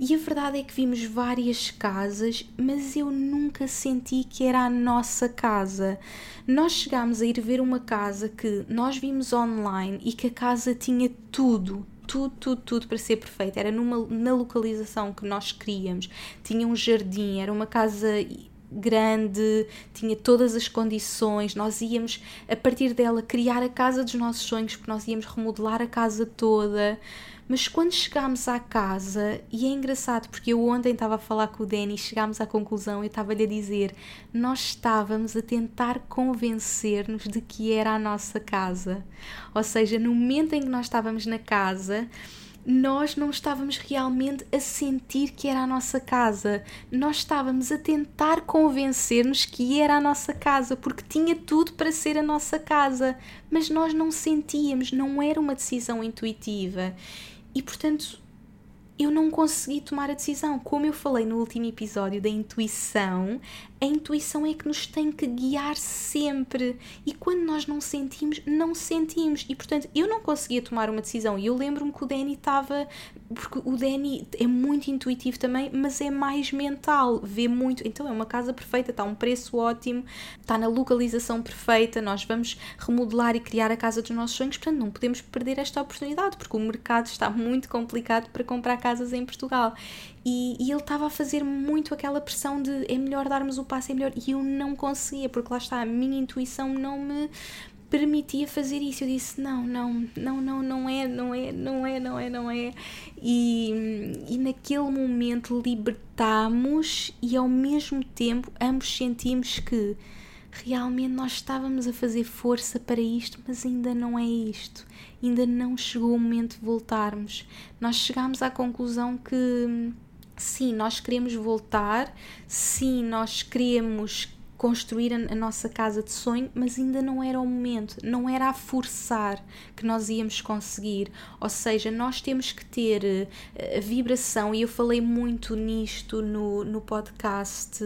E a verdade é que vimos várias casas, mas eu nunca senti que era a nossa casa. Nós chegámos a ir ver uma casa que nós vimos online e que a casa tinha tudo, tudo, tudo, tudo para ser perfeita. Era numa, na localização que nós queríamos. Tinha um jardim, era uma casa grande, tinha todas as condições. Nós íamos, a partir dela, criar a casa dos nossos sonhos, porque nós íamos remodelar a casa toda. Mas quando chegámos à casa, e é engraçado porque eu ontem estava a falar com o Danny, chegámos à conclusão, eu estava-lhe a dizer, nós estávamos a tentar convencer-nos de que era a nossa casa. Ou seja, no momento em que nós estávamos na casa, nós não estávamos realmente a sentir que era a nossa casa. Nós estávamos a tentar convencer-nos que era a nossa casa, porque tinha tudo para ser a nossa casa, mas nós não sentíamos, não era uma decisão intuitiva. E portanto, eu não consegui tomar a decisão. Como eu falei no último episódio da intuição, a intuição é que nos tem que guiar sempre. E quando nós não sentimos, não sentimos. E portanto, eu não conseguia tomar uma decisão. E eu lembro-me que o Danny estava. Porque o Danny é muito intuitivo também, mas é mais mental. Vê muito. Então é uma casa perfeita, está a um preço ótimo, está na localização perfeita. Nós vamos remodelar e criar a casa dos nossos sonhos. Portanto, não podemos perder esta oportunidade, porque o mercado está muito complicado para comprar casas em Portugal. E, e ele estava a fazer muito aquela pressão de é melhor darmos o passo é melhor. E eu não conseguia, porque lá está, a minha intuição não me permitia fazer isso. Eu disse: não, não, não, não, não é, não é, não é, não é, não é. E, e naquele momento libertámos e ao mesmo tempo ambos sentimos que realmente nós estávamos a fazer força para isto, mas ainda não é isto. Ainda não chegou o momento de voltarmos. Nós chegámos à conclusão que sim, nós queremos voltar, sim, nós queremos construir a, a, nossa casa de sonho, mas ainda não era o momento, não era a forçar que nós íamos conseguir. Ou seja, nós temos que ter uh, a vibração, e eu falei muito nisto no, no podcast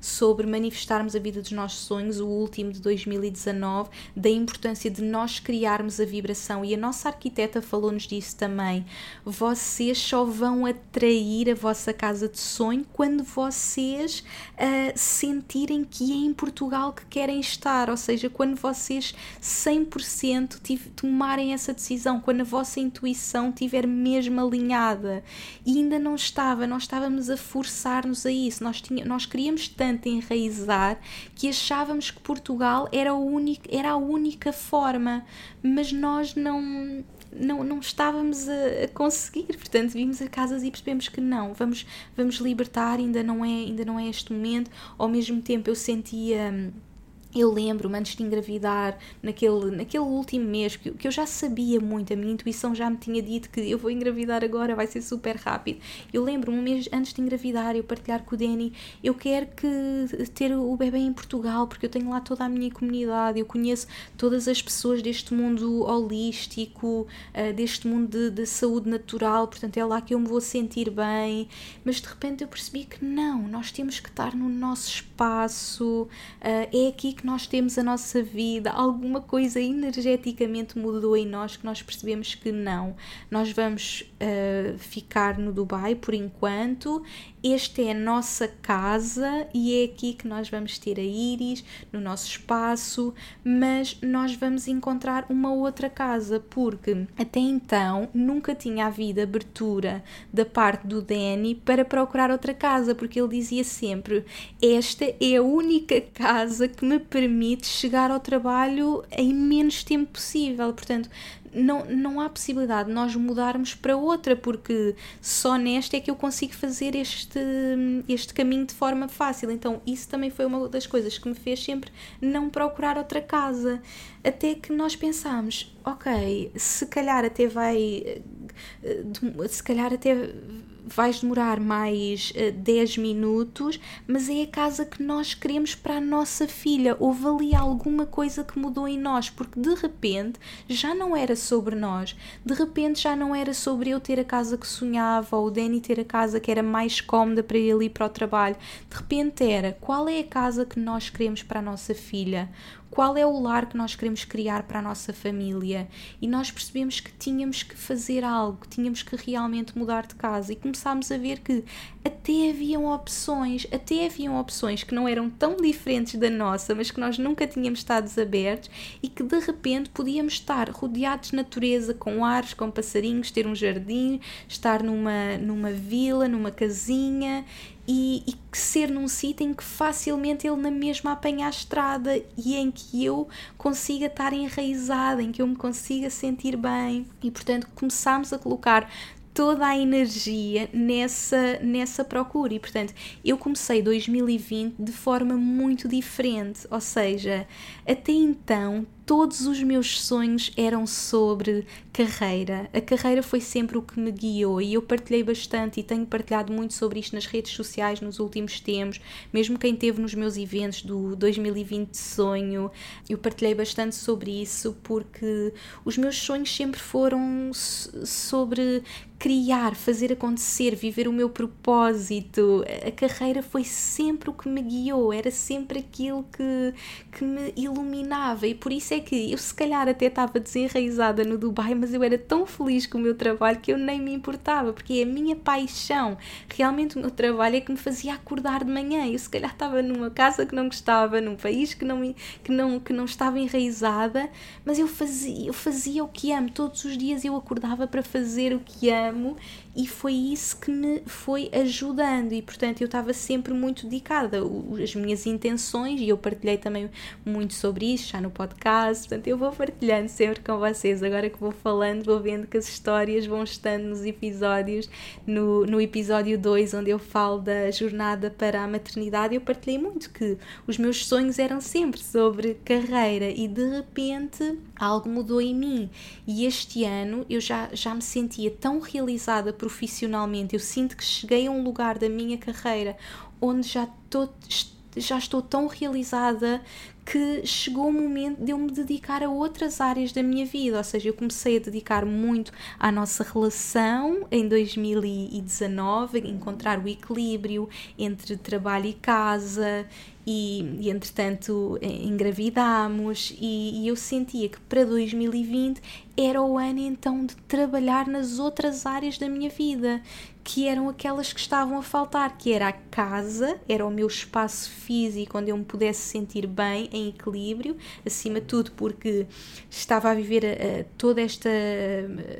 sobre manifestarmos a vida dos nossos sonhos, o último de 2019, da importância de nós criarmos a vibração. E a nossa arquiteta falou-nos disso também. Vocês só vão atrair a vossa casa de sonho quando vocês uh, sentirem que é em Portugal que querem estar, ou seja, quando vocês 100% tomarem essa decisão, quando a vossa intuição estiver mesmo alinhada. E ainda não estava, nós estávamos a forçar-nos a isso, nós, tínhamos, nós queríamos tanto enraizar que achávamos que Portugal era, o único, era a única forma, mas nós não não, não estávamos a, a, conseguir, portanto vimos a casas e percebemos que não, vamos, vamos libertar, ainda não, é, ainda não é este momento, ao mesmo tempo eu sentia hum, eu lembro-me antes de engravidar, naquele, naquele último mês, que, que eu já sabia muito, a minha intuição já me tinha dito que eu vou engravidar agora, vai ser super rápido. Eu lembro-me um mês antes de engravidar, eu partilhar com o Danny, eu quero que ter o bebê em Portugal, porque eu tenho lá toda a minha comunidade, eu conheço todas as pessoas deste mundo holístico, uh, deste mundo de, de saúde natural, portanto é lá que eu me vou sentir bem. Mas de repente eu percebi que não, nós temos que estar no nosso espaço, uh, é aqui que que nós temos a nossa vida, alguma coisa energeticamente mudou em nós que nós percebemos que não. Nós vamos uh, ficar no Dubai por enquanto esta é a nossa casa e é aqui que nós vamos ter a Iris, no nosso espaço, mas nós vamos encontrar uma outra casa, porque até então nunca tinha havido abertura da parte do Danny para procurar outra casa, porque ele dizia sempre: Esta é a única casa que me permite chegar ao trabalho em menos tempo possível. Portanto, não, não há possibilidade de nós mudarmos para outra, porque só nesta é que eu consigo fazer este, este caminho de forma fácil. Então, isso também foi uma das coisas que me fez sempre não procurar outra casa. Até que nós pensámos, ok, se calhar até vai. Eh, se calhar até vais demorar mais uh, eh, 10 minutos, mas é a casa que nós queremos para a nossa filha. Houve ali alguma coisa que mudou em nós, porque de repente já não era sobre nós, de repente já não era sobre eu ter a casa que sonhava ou o Danny ter a casa que era mais cómoda para ele ir para o trabalho. De repente era qual é a casa que nós queremos para a nossa filha? Qual é o lar que nós queremos criar para a nossa família. E nós percebemos que tínhamos que fazer algo, tínhamos que realmente mudar de casa e começámos a ver que até haviam opções, até haviam opções que não eram tão diferentes da nossa, mas que nós nunca tínhamos estado abertos e que de repente podíamos estar rodeados de natureza, com árvores, com passarinhos, ter um jardim, estar numa, numa vila, numa casinha e, e ser num sítio em que facilmente ele na mesma apanha a estrada e em que eu consiga estar enraizada, em que eu me consiga sentir bem. E portanto começámos a colocar toda a energia nessa, nessa procura. E, portanto, eu comecei 2020 de forma muito diferente, ou seja, até então todos os meus sonhos eram sobre carreira. A carreira foi sempre o que me guiou e eu partilhei bastante e tenho partilhado muito sobre isto nas redes sociais nos últimos tempos, mesmo quem teve nos meus eventos do 2020 de sonho, eu partilhei bastante sobre isso porque os meus sonhos sempre foram sobre criar, fazer acontecer, viver o meu propósito. A carreira foi sempre o que me guiou, era sempre aquilo que, que me iluminava e por isso é que eu se calhar até estava desenraizada no Dubai, mas eu era tão feliz com o meu trabalho que eu nem me importava, porque é a minha paixão. Realmente o meu trabalho é que me fazia acordar de manhã. Eu se calhar estava numa casa que não gostava, num país que não, que não, que não estava enraizada, mas eu fazia, eu fazia o que amo. Todos os dias eu acordava para fazer o que amo e foi isso que me foi ajudando e portanto eu estava sempre muito dedicada as minhas intenções e eu partilhei também muito sobre isso já no podcast portanto eu vou partilhando sempre com vocês agora que vou falando vou vendo que as histórias vão estando nos episódios no, no episódio 2 onde eu falo da jornada para a maternidade eu partilhei muito que os meus sonhos eram sempre sobre carreira e de repente algo mudou em mim. E este ano eu já, já me sentia tão realizada profissionalmente, eu sinto que cheguei a um lugar da minha carreira onde já estou, já estou tão realizada que chegou o momento de eu me dedicar a outras áreas da minha vida, ou seja, eu comecei a dedicar muito à nossa relação em 2019, encontrar o equilíbrio entre trabalho e casa e, e entretanto engravidámos e, e, eu sentia que para 2020 era o ano então de trabalhar nas outras áreas da minha vida que eram aquelas que estavam a faltar, que era a casa, era o meu espaço físico onde eu me pudesse sentir bem, em equilíbrio, acima de tudo porque estava a viver uh, toda esta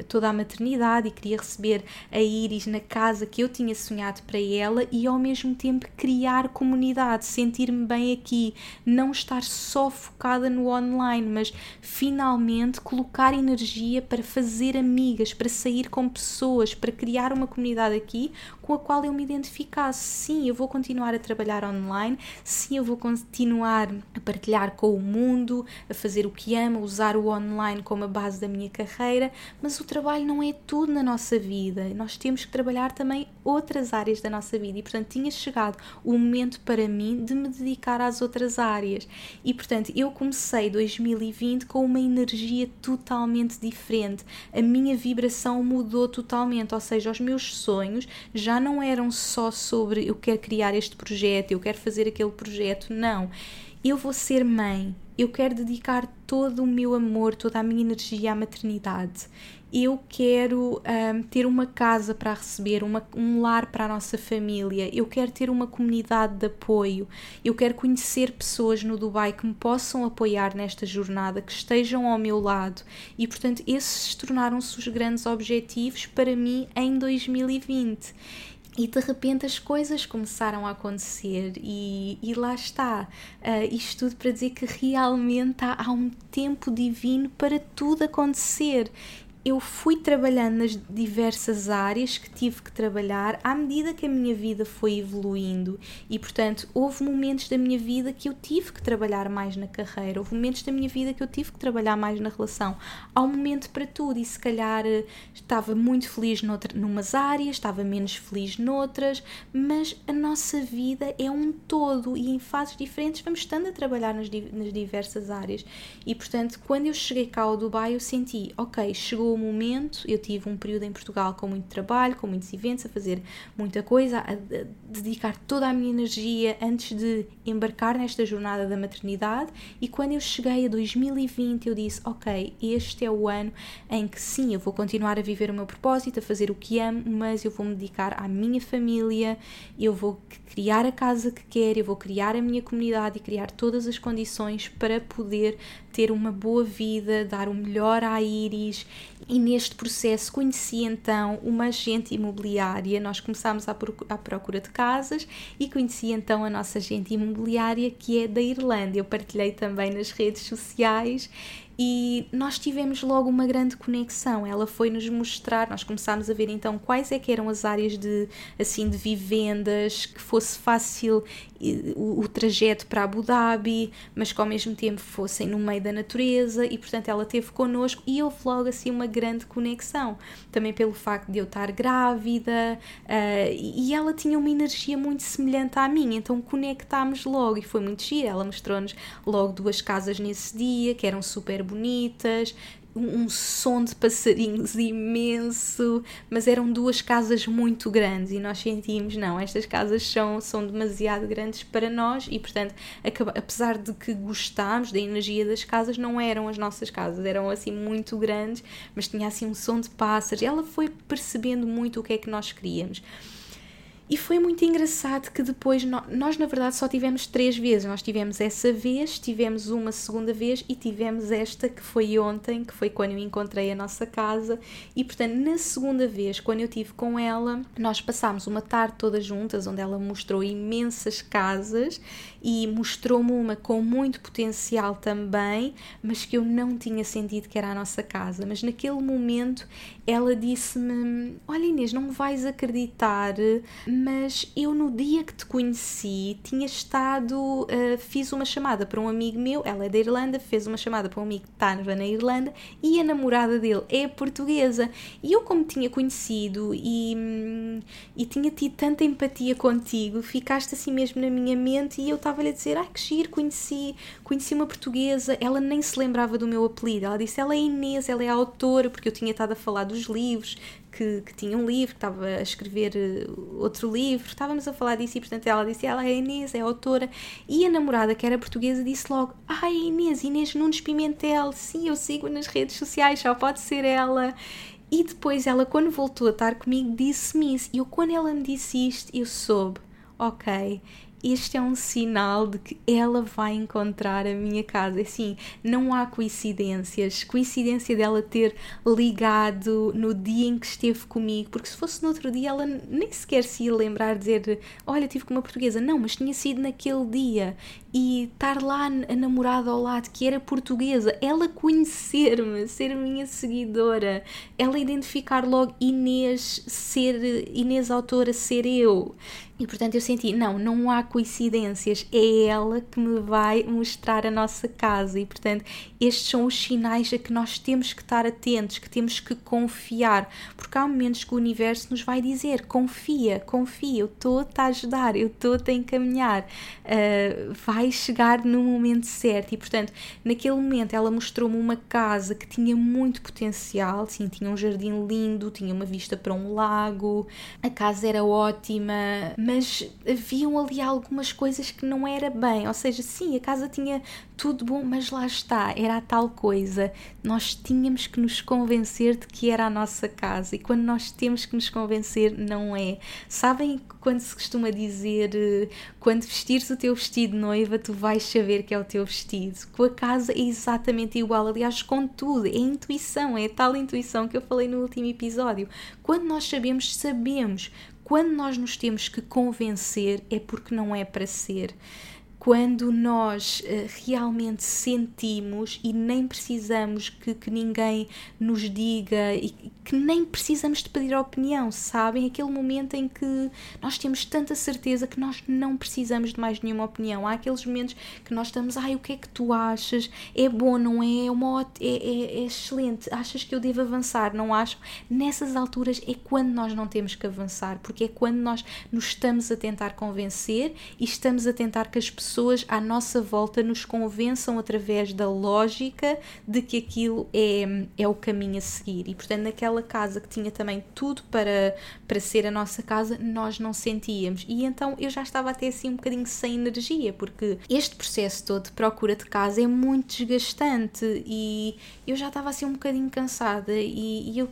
toda a maternidade e queria receber a Iris na casa que eu tinha sonhado para ela e ao mesmo tempo criar comunidade, sentir-me bem aqui, não estar só focada no online, mas finalmente colocar energia para fazer amigas, para sair com pessoas, para criar uma comunidade aqui com a qual eu me identificasse. Sim, eu vou continuar a trabalhar online, sim, eu vou continuar a partilhar com o mundo, a fazer o que amo, usar o online como a base da minha carreira, mas o trabalho não é tudo na nossa vida. Nós temos que trabalhar também outras áreas da nossa vida e, portanto, tinha chegado o momento para mim de me dedicar às outras áreas. E, portanto, eu comecei 2020 com uma energia totalmente diferente. A minha vibração mudou totalmente, ou seja, os meus sonhos já não eram só sobre eu quero criar este projeto, eu quero fazer aquele projeto, não. Eu vou ser mãe, eu quero dedicar todo o meu amor, toda a minha energia à maternidade eu quero um, ter uma casa para receber, uma, um lar para a nossa família, eu quero ter uma comunidade de apoio, eu quero conhecer pessoas no Dubai que me possam apoiar nesta jornada, que estejam ao meu lado e, portanto, esses tornaram-se os grandes objetivos para mim em 2020. E de repente as coisas começaram a acontecer, e, e lá está. Uh, isto tudo para dizer que realmente há, há um tempo divino para tudo acontecer eu fui trabalhando nas diversas áreas que tive que trabalhar à medida que a minha vida foi evoluindo e, portanto, houve momentos da minha vida que eu tive que trabalhar mais na carreira, houve momentos da minha vida que eu tive que trabalhar mais na relação. Há um momento para tudo e, se calhar, eh, estava muito feliz noutra, numas áreas, estava menos feliz noutras, mas a nossa vida é um todo e em fases diferentes vamos estando a trabalhar nas, nas diversas áreas. E, portanto, quando eu cheguei cá ao Dubai, eu senti, ok, chegou o momento, eu tive um período em Portugal com muito trabalho, com muitos eventos, a fazer muita coisa, a, dedicar toda a minha energia antes de embarcar nesta jornada da maternidade. E quando eu cheguei a 2020, eu disse: Ok, este é o ano em que sim, eu vou continuar a viver o meu propósito, a fazer o que amo, mas eu vou me dedicar à minha família, eu vou criar a casa que quero, eu vou criar a minha comunidade e criar todas as condições para poder ter uma boa vida, dar o melhor à Iris. E neste processo conheci então uma agente imobiliária. Nós começámos à procura de casas e conheci então a nossa agente imobiliária que é da Irlanda. Eu partilhei também nas redes sociais e nós tivemos logo uma grande conexão. Ela foi nos mostrar, nós começámos a ver então quais é que eram as áreas de assim de vivendas que fosse fácil o, o trajeto para Abu Dhabi, mas que ao mesmo tempo fossem no meio da natureza e portanto ela teve connosco e houve logo assim uma grande conexão. Também pelo facto de eu estar grávida uh, e ela tinha uma energia muito semelhante à minha, então conectámos logo e foi muito giro. Ela mostrou-nos logo duas casas nesse dia que eram super bonitas um som de passarinhos imenso, mas eram duas casas muito grandes e nós sentimos, não, estas casas são, são demasiado grandes para nós e, portanto, apesar de que gostámos da energia das casas, não eram as nossas casas, eram assim muito grandes, mas tinha assim um som de pássaros. Ela foi percebendo muito o que é que nós queríamos. E foi muito engraçado que depois nós, nós, na verdade, só tivemos três vezes. Nós tivemos essa vez, tivemos uma segunda vez e tivemos esta que foi ontem, que foi quando eu encontrei a nossa casa. E portanto, na segunda vez, quando eu tive com ela, nós passámos uma tarde todas juntas, onde ela mostrou imensas casas e mostrou-me uma com muito potencial também, mas que eu não tinha sentido que era a nossa casa. Mas naquele momento ela disse-me: Olha, Inês, não vais acreditar mas eu no dia que te conheci tinha estado, uh, fiz uma chamada para um amigo meu, ela é da Irlanda, fez uma chamada para um amigo que estava na Irlanda e a namorada dele é portuguesa. E eu, como tinha conhecido e, hum, e tinha tido tanta empatia contigo, ficaste assim mesmo na minha mente e eu estava-lhe a dizer: Ai que giro, conheci, conheci uma portuguesa, ela nem se lembrava do meu apelido. Ela disse: Ela é Inês, ela é autora, porque eu tinha estado a falar dos livros que, que tinha um livro, que estava a escrever eh, outro livro, estávamos a falar disso e, portanto, ela disse: Ela é Inês, é autora. E a namorada, que era portuguesa, disse logo: Ai, Inês, Inês Nunes Pimentel, sim, eu sigo nas redes sociais, só pode ser ela. E depois ela, quando voltou a estar comigo, disse-me isso. E eu, quando ela me disse isto, eu soube: Ok, este é um sinal de que ela vai encontrar a minha casa. Assim, não há coincidências. Coincidência dela ter ligado no dia em que esteve comigo, porque se fosse no outro dia ela nem sequer se ia lembrar de dizer: Olha, tive com uma portuguesa. Não, mas tinha sido naquele dia. E estar lá a namorada ao lado, que era portuguesa, ela conhecer-me, ser minha seguidora, ela identificar logo Inês, ser Inês autora, ser eu. E portanto eu senti, não, não há coincidências, é ela que me vai mostrar a nossa casa. E portanto, estes são os sinais a que nós temos que estar atentos, que temos que confiar, porque há momentos que o universo nos vai dizer: confia, confia, eu estou-te a ajudar, eu estou-te a encaminhar, uh, vai chegar no momento certo. E portanto, naquele momento ela mostrou-me uma casa que tinha muito potencial, sim, tinha um jardim lindo, tinha uma vista para um lago, a casa era ótima, mas haviam ali algumas coisas que não era bem, ou seja, sim, a casa tinha tudo bom, mas lá está, era a tal coisa. Nós tínhamos que nos convencer de que era a nossa casa e quando nós temos que nos convencer, não é. Sabem quando se costuma dizer eh, quando vestires o teu vestido de noiva, tu vais saber que é o teu vestido. Com a casa é exatamente igual, aliás, com tudo, é intuição, é a tal intuição que eu falei no último episódio. Quando nós sabemos, sabemos. Quando nós nos temos que convencer, é porque não é para ser quando nós uh, realmente sentimos e nem precisamos que, que, ninguém nos diga e que nem precisamos de pedir opinião, sabem? Aquele momento em que nós temos tanta certeza que nós não precisamos de mais nenhuma opinião. Há aqueles momentos que nós estamos, ai, o que é que tu achas? É bom, não é? É, uma, é, é, é excelente. Achas que eu devo avançar? Não acho? Nessas alturas é quando nós não temos que avançar, porque é quando nós nos estamos a tentar convencer e estamos a tentar que as pessoas pessoas à nossa volta nos convençam através da lógica de que aquilo é, é o caminho a seguir. E portanto, naquela casa que tinha também tudo para, para ser a nossa casa, nós não sentíamos. E então eu já estava até assim um bocadinho sem energia, porque este processo todo de procura de casa é muito desgastante e eu já estava assim um bocadinho cansada e, e eu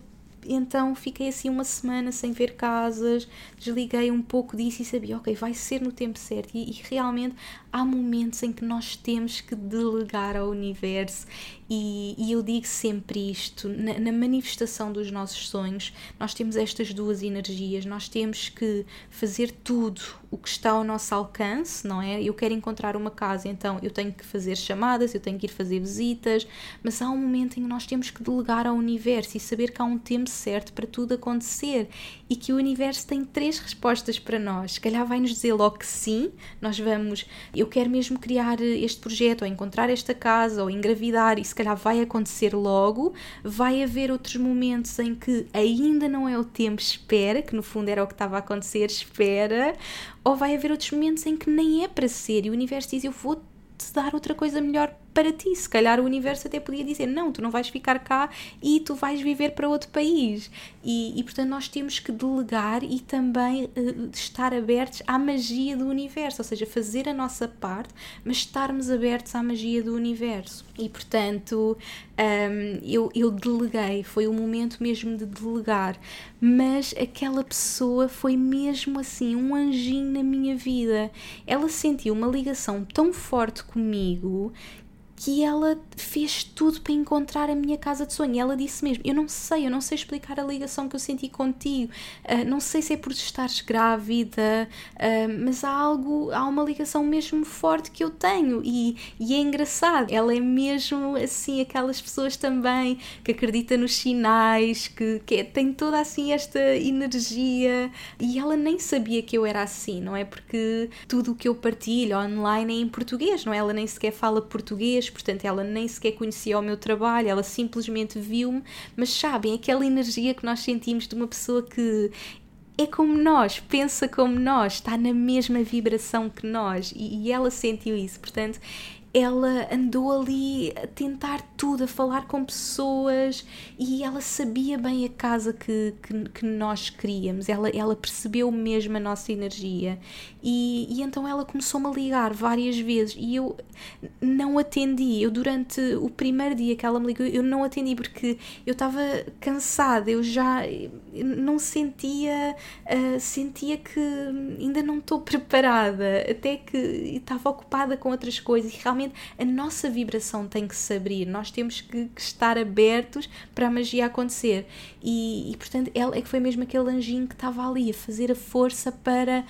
então fiquei assim uma semana sem ver casas, desliguei um pouco disso e sabia, ok, vai ser no tempo certo. E, e realmente há momentos em que nós temos que delegar ao universo e, e eu digo sempre isto: na, na, manifestação dos nossos sonhos, nós temos estas duas energias, nós temos que fazer tudo o que está ao nosso alcance, não é? Eu quero encontrar uma casa, então eu tenho que fazer chamadas, eu tenho que ir fazer visitas, mas há um momento em que nós temos que delegar ao universo e saber que há um tempo certo para tudo acontecer e que o universo tem três respostas para nós. Se calhar vai nos dizer logo que sim, nós vamos, eu quero mesmo criar este projeto, ou encontrar esta casa, ou engravidar, e se calhar vai acontecer logo. Vai haver outros momentos em que ainda não é o tempo, espera, que no fundo era o que estava a acontecer, espera. Ou vai haver outros momentos em que nem é para ser, e o universo diz: Eu vou te dar outra coisa melhor para ti. Se calhar o universo até podia dizer: não, tu não vais ficar cá e tu vais viver para outro país. E, e portanto, nós temos que delegar e também uh, estar abertos à magia do universo, ou seja, fazer a nossa parte, mas estarmos abertos à magia do universo. E portanto, um, eu, eu deleguei, foi o momento mesmo de delegar, mas aquela pessoa foi mesmo assim um anjinho na minha vida. Ela sentiu uma ligação tão forte comigo que ela fez tudo para encontrar a minha casa de sonho. E ela disse mesmo: Eu não sei, eu não sei explicar a ligação que eu senti contigo, uh, não sei se é por estares grávida, uh, mas há algo, há uma ligação mesmo forte que eu tenho. E, e é engraçado, ela é mesmo assim, aquelas pessoas também que acredita nos sinais, que, que é, tem toda assim esta energia. E ela nem sabia que eu era assim, não é? Porque tudo o que eu partilho online é em português, não é? Ela nem sequer fala português portanto ela nem sequer conhecia o meu trabalho, ela simplesmente viu-me, mas sabem, aquela energia que nós sentimos de uma pessoa que é como nós, pensa como nós, está na mesma vibração que nós e, e ela sentiu isso, portanto ela andou ali a tentar tudo, a falar com pessoas e ela sabia bem a casa que, que, que nós queríamos, ela, ela percebeu mesmo a nossa energia. E, e então ela começou-me a ligar várias vezes. E eu não atendi. Eu, durante o primeiro dia que ela me ligou, eu não atendi porque eu estava cansada, eu já não sentia, uh, sentia que ainda não estou <laughs> preparada, até que estava ocupada com outras coisas. E realmente a nossa vibração tem que se abrir, nós temos que, que estar abertos para a magia acontecer. E, e portanto, ela é que foi mesmo aquele anjinho que estava ali a fazer a força para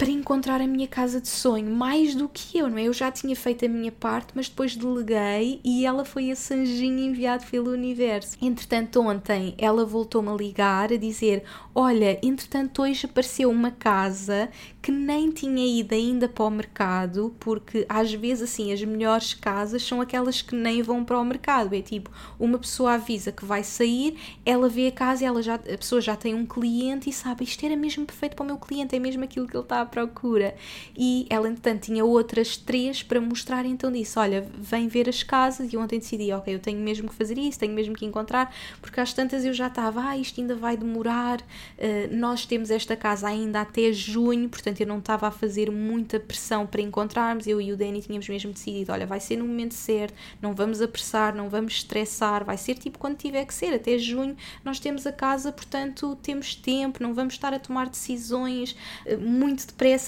para encontrar a minha casa de sonho, mais do que eu, não é? Eu já tinha feito a minha parte, mas depois deleguei e ela foi esse anjinho enviado pelo universo. Entretanto, ontem ela voltou-me a ligar a dizer: Olha, entretanto, hoje apareceu uma casa que nem tinha ido ainda para o mercado, porque às vezes, assim, as melhores casas são aquelas que nem vão para o mercado. É tipo, uma pessoa avisa que vai sair, ela vê a casa e ela já, a pessoa já tem um cliente e sabe: Isto era mesmo perfeito para o meu cliente, é mesmo aquilo que ele está procura. E ela, entretanto, tinha outras três para mostrar, então disse: Olha, vem ver as casas. E ontem decidi: Ok, eu tenho mesmo que fazer isso, tenho mesmo que encontrar, porque às tantas eu já estava: Ah, isto ainda vai demorar. Uh, nós temos esta casa ainda até junho, portanto eu não estava a fazer muita pressão para encontrarmos. Eu e o Danny tínhamos mesmo decidido: Olha, vai ser no momento certo, não vamos apressar, não vamos estressar, vai ser tipo quando tiver que ser, até junho nós temos a casa, portanto temos tempo, não vamos estar a tomar decisões uh, muito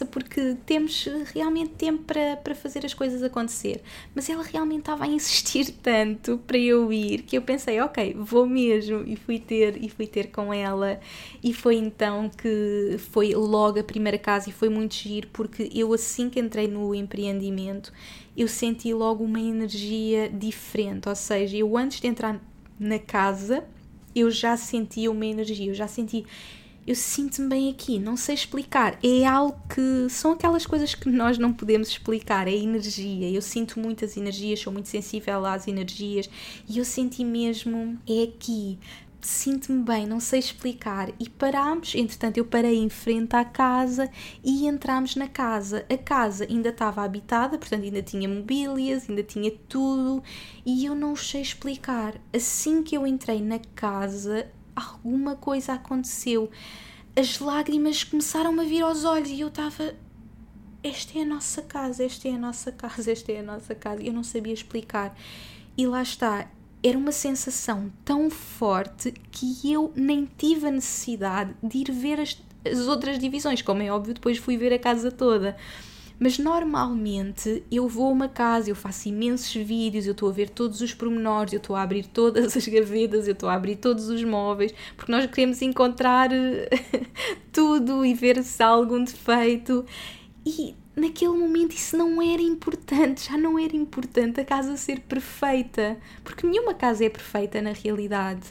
porque temos realmente tempo para, para fazer as coisas acontecer. Mas ela realmente estava a insistir <laughs> tanto para eu ir que eu pensei, ok, vou mesmo. E fui ter e fui ter com ela. E foi então que foi logo a primeira casa e foi muito giro porque eu assim que entrei no empreendimento eu senti logo uma energia diferente, ou seja, eu antes de entrar na casa eu já sentia uma energia, eu já senti eu sinto-me bem aqui, não sei explicar. É algo que são aquelas coisas que nós não podemos explicar, é energia. Eu sinto muitas energias, sou muito sensível às energias e eu senti mesmo, é aqui. Sinto-me bem, não sei explicar. E parámos, entretanto, eu parei em frente à casa e entramos na casa. A casa ainda estava habitada, portanto, ainda tinha mobílias, ainda tinha tudo, e eu não sei explicar. Assim que eu entrei na casa, alguma coisa aconteceu. As lágrimas começaram a vir aos olhos e eu estava. Esta é a nossa casa, esta é a nossa casa, esta é a nossa casa. Eu não sabia explicar. E lá está. Era uma sensação tão forte que eu nem tive a necessidade de ir ver as, as outras divisões. Como é óbvio, depois fui ver a casa toda. Mas normalmente eu vou a uma casa, eu faço imensos vídeos, eu estou a ver todos os pormenores, eu estou a abrir todas as gavetas, eu estou a abrir todos os móveis, porque nós queremos encontrar <laughs> tudo e ver se há algum defeito. E naquele momento isso não era importante, já não era importante a casa ser perfeita, porque nenhuma casa é perfeita na realidade.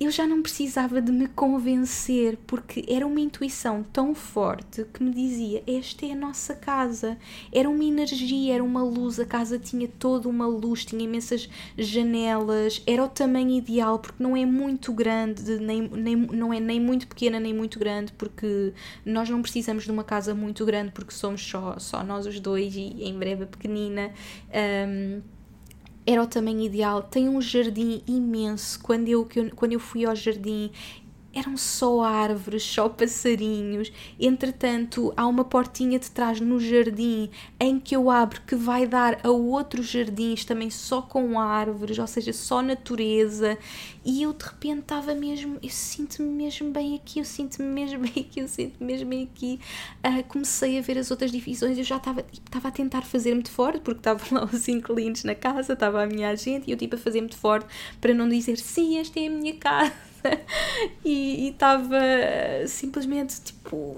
Eu já não precisava de me convencer, porque era uma intuição tão forte que me dizia: Esta é a nossa casa. Era uma energia, era uma luz, a casa tinha toda uma luz, tinha imensas janelas, era o tamanho ideal, porque não é muito grande, nem, nem, não é nem muito pequena, nem muito grande, porque nós não precisamos de uma casa muito grande, porque somos só, só nós os dois e em breve a pequenina. Um, era o tamanho ideal. Tem um jardim imenso. Quando eu, quando eu fui ao jardim, eram só árvores, só passarinhos. Entretanto, há uma portinha de trás no jardim em que eu abro que vai dar a outros jardins também só com árvores, ou seja, só natureza. E eu de repente estava mesmo, eu sinto-me mesmo bem aqui, eu sinto-me mesmo <laughs> bem aqui, eu sinto-me mesmo bem aqui. Uh, comecei a ver as outras divisões, eu já estava estava a tentar fazer-me de forte, porque estavam lá os inquilinos na casa, estava a minha gente e eu tipo a fazer-me de forte para não dizer sim, esta é a minha casa <laughs> e estava simplesmente tipo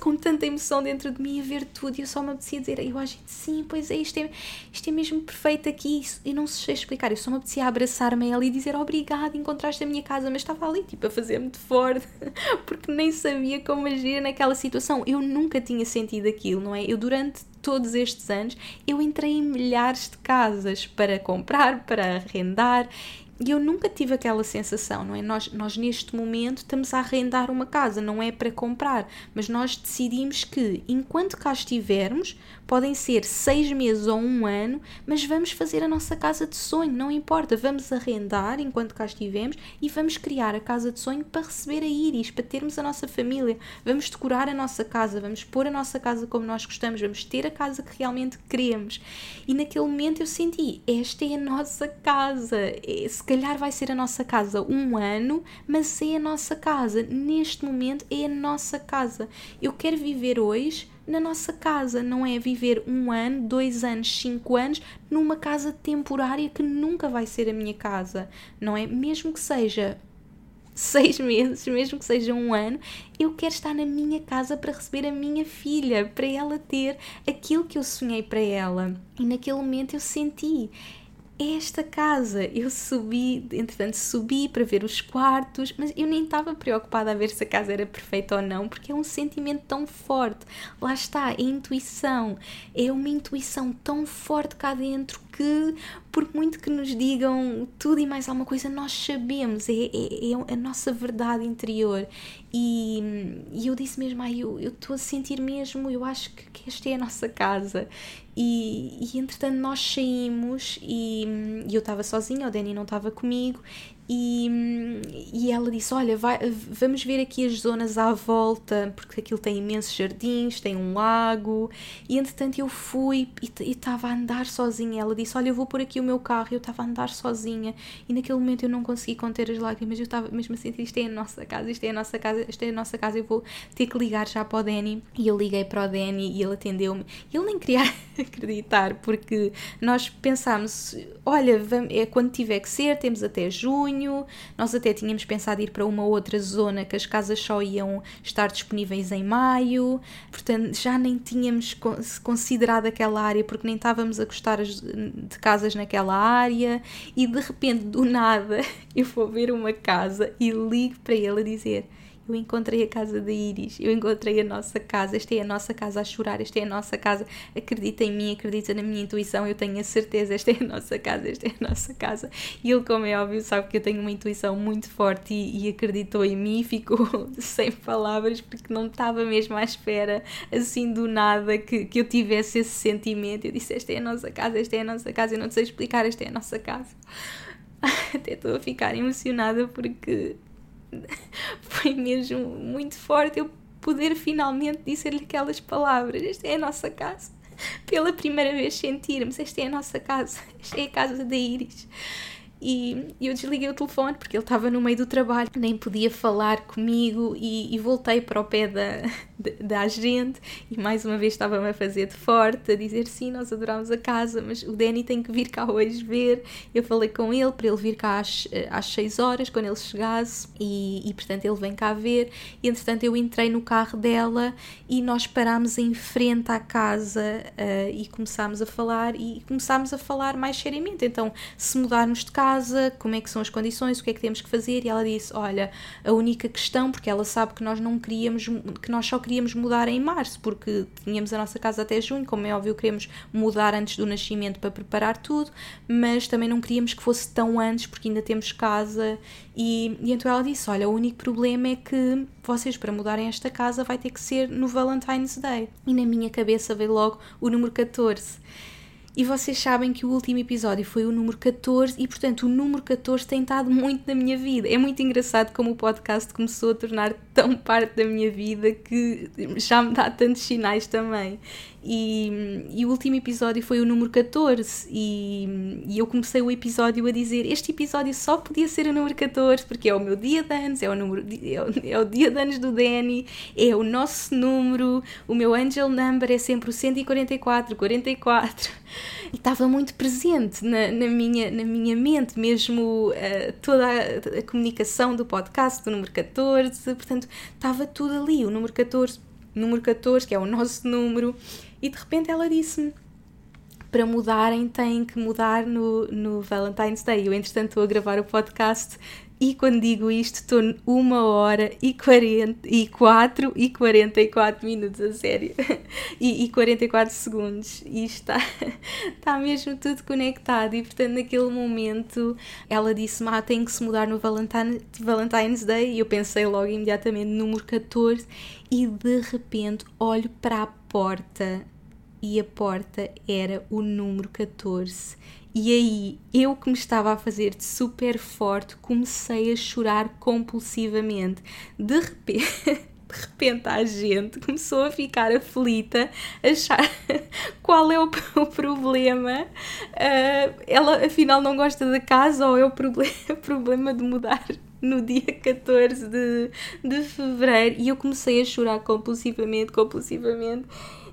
com tanta emoção dentro de mim a ver tudo e eu só me apetecia dizer eu a gente sim, pois é, isto é, isto é mesmo perfeito aqui e não sei explicar, eu só me apetecia abraçar-me a ela e dizer obrigada, encontraste a minha casa, mas estava ali tipo a fazer-me de fora <laughs> porque nem sabia como agir naquela situação, eu nunca tinha sentido aquilo, não é? Eu durante todos estes anos eu entrei em milhares de casas para comprar, para arrendar e eu nunca tive aquela sensação, não é? Nós, nós neste momento estamos a arrendar uma casa, não é para comprar, mas nós decidimos que enquanto cá estivermos, podem ser seis meses ou um ano, mas vamos fazer a nossa casa de sonho, não importa, vamos arrendar enquanto cá estivemos e vamos criar a casa de sonho para receber a Iris, para termos a nossa família, vamos decorar a nossa casa, vamos pôr a nossa casa como nós gostamos, vamos ter a casa que realmente queremos. E naquele momento eu senti, esta é a nossa casa, é, se calhar vai ser a nossa casa um ano, mas é a nossa casa. Neste momento é a nossa casa. Eu quero viver hoje na nossa casa, não é viver um ano, dois anos, cinco anos numa casa temporária que nunca vai ser a minha casa, não é? Mesmo que seja <laughs> seis meses, mesmo que seja um ano, eu quero estar na minha casa para receber a minha filha, para ela ter aquilo que eu sonhei para ela. E naquele momento eu senti esta casa. Eu subi, entretanto, subi para ver os quartos, mas eu nem estava preocupada a ver se a casa era perfeita ou não, porque é um sentimento tão forte. Lá está, a intuição. É uma intuição tão forte cá dentro que, por muito que nos digam tudo e mais alguma coisa, nós sabemos, é, é, é a nossa verdade interior. E, e eu disse mesmo, ai, eu estou a sentir mesmo, eu acho que, que esta é a nossa casa. E, e entretanto nós saímos e, e eu estava sozinha, o Danny não estava comigo e, e ela disse: Olha, vai, vamos ver aqui as zonas à volta, porque aquilo tem imensos jardins, tem um lago. E entretanto eu fui e estava a andar sozinha. Ela disse: Olha, eu vou pôr aqui o meu carro. E eu estava a andar sozinha. E naquele momento eu não consegui conter as lágrimas. Eu estava mesmo a sentir: Isto é a nossa casa, isto é a nossa casa, isto é a nossa casa. Eu vou ter que ligar já para o Danny. E eu liguei para o Danny e ele atendeu-me. Ele nem queria <laughs> acreditar, porque nós pensámos: Olha, vamos, é quando tiver que ser, temos até junho. Nós até tínhamos pensado ir para uma outra zona que as casas só iam estar disponíveis em maio, portanto já nem tínhamos considerado aquela área porque nem estávamos a gostar de casas naquela área e de repente do nada <laughs> eu vou ver uma casa e ligo para ele a dizer eu encontrei a casa da Iris, eu encontrei a nossa casa, esta é a nossa casa a chorar, esta é a nossa casa, acredita em mim, acredita na minha intuição, eu tenho a certeza, esta é a nossa casa, esta é a nossa casa. E ele, como é óbvio, sabe que eu tenho uma intuição muito forte e, e acreditou em mim, ficou <laughs> sem palavras, porque não estava mesmo à espera, assim do nada, que, que eu tivesse esse sentimento. Eu disse: Esta é a nossa casa, esta é a nossa casa, eu não sei explicar, esta é a nossa casa. <laughs> Até estou a ficar emocionada porque <laughs> foi mesmo muito forte eu poder finalmente dizer-lhe aquelas palavras. Esta é a nossa casa. Pela primeira vez sentirmos, esta é a nossa casa, <laughs> esta é a casa da Iris. E eu desliguei o telefone porque ele estava no meio do trabalho, nem podia falar comigo e, e voltei para o pé da, da gente e mais uma vez estava-me a fazer de forte, a dizer sim, nós adorámos a casa, mas o Danny tem que vir cá hoje ver. Eu falei com ele para ele vir cá às, eh, às 6 horas, quando ele chegasse, e, e portanto ele vem cá ver. E entretanto eu entrei no carro dela e nós parámos em frente à casa uh, e começámos a falar e começámos a falar mais seriamente. Então, se mudarmos de casa, como é que são as condições, o que é que temos que fazer? E ela disse: Olha, a única questão, porque ela sabe que nós não queríamos, que nós só queríamos mudar em março, porque tínhamos a nossa casa até junho, como é óbvio, queremos mudar antes do nascimento para preparar tudo, mas também não queríamos que fosse tão antes, porque ainda temos casa. E, e então ela disse: Olha, o único problema é que vocês, para mudarem esta casa, vai ter que ser no Valentine's Day. E na minha cabeça veio logo o número 14. E vocês sabem que o último episódio foi o número 14 e, portanto, o número 14 tem estado muito na minha vida. É muito engraçado como o podcast começou a tornar tão parte da minha vida que já me dá tantos sinais também. E, e, o último episódio foi o número 14 e, e, eu comecei o episódio a dizer este episódio só podia ser o número 14 porque é o meu dia de anos, é o, número, é o, é o dia de anos do Danny, é o nosso número, o meu angel number é sempre o 144, 44 e estava muito presente na, na, minha, na minha mente mesmo uh, toda a, a comunicação do podcast do número 14, portanto estava tudo ali, o número 14 número 14, que é o nosso número, e de repente ela disse-me: para mudarem têm que mudar no, no Valentine's Day. Eu, entretanto, estou a gravar o podcast e quando digo isto estou uma hora e 44 e 44 minutos, a sério, <laughs> e, e 44 segundos. E está, <laughs> está mesmo tudo conectado. E portanto naquele momento ela disse-me, ah, tem que se mudar no Valentine, Valentine's Day. E eu pensei logo imediatamente número 14 e de repente olho para a porta e a porta era o número 14. E aí, eu que me estava a fazer de super forte, comecei a chorar compulsivamente. De repente, <laughs> de repente a gente começou a ficar aflita, a achar <laughs> qual é o, o problema. Uh, ela afinal não gosta da casa ou é o problema, <laughs> problema de mudar no dia 14 de, de fevereiro e eu comecei a chorar compulsivamente, compulsivamente.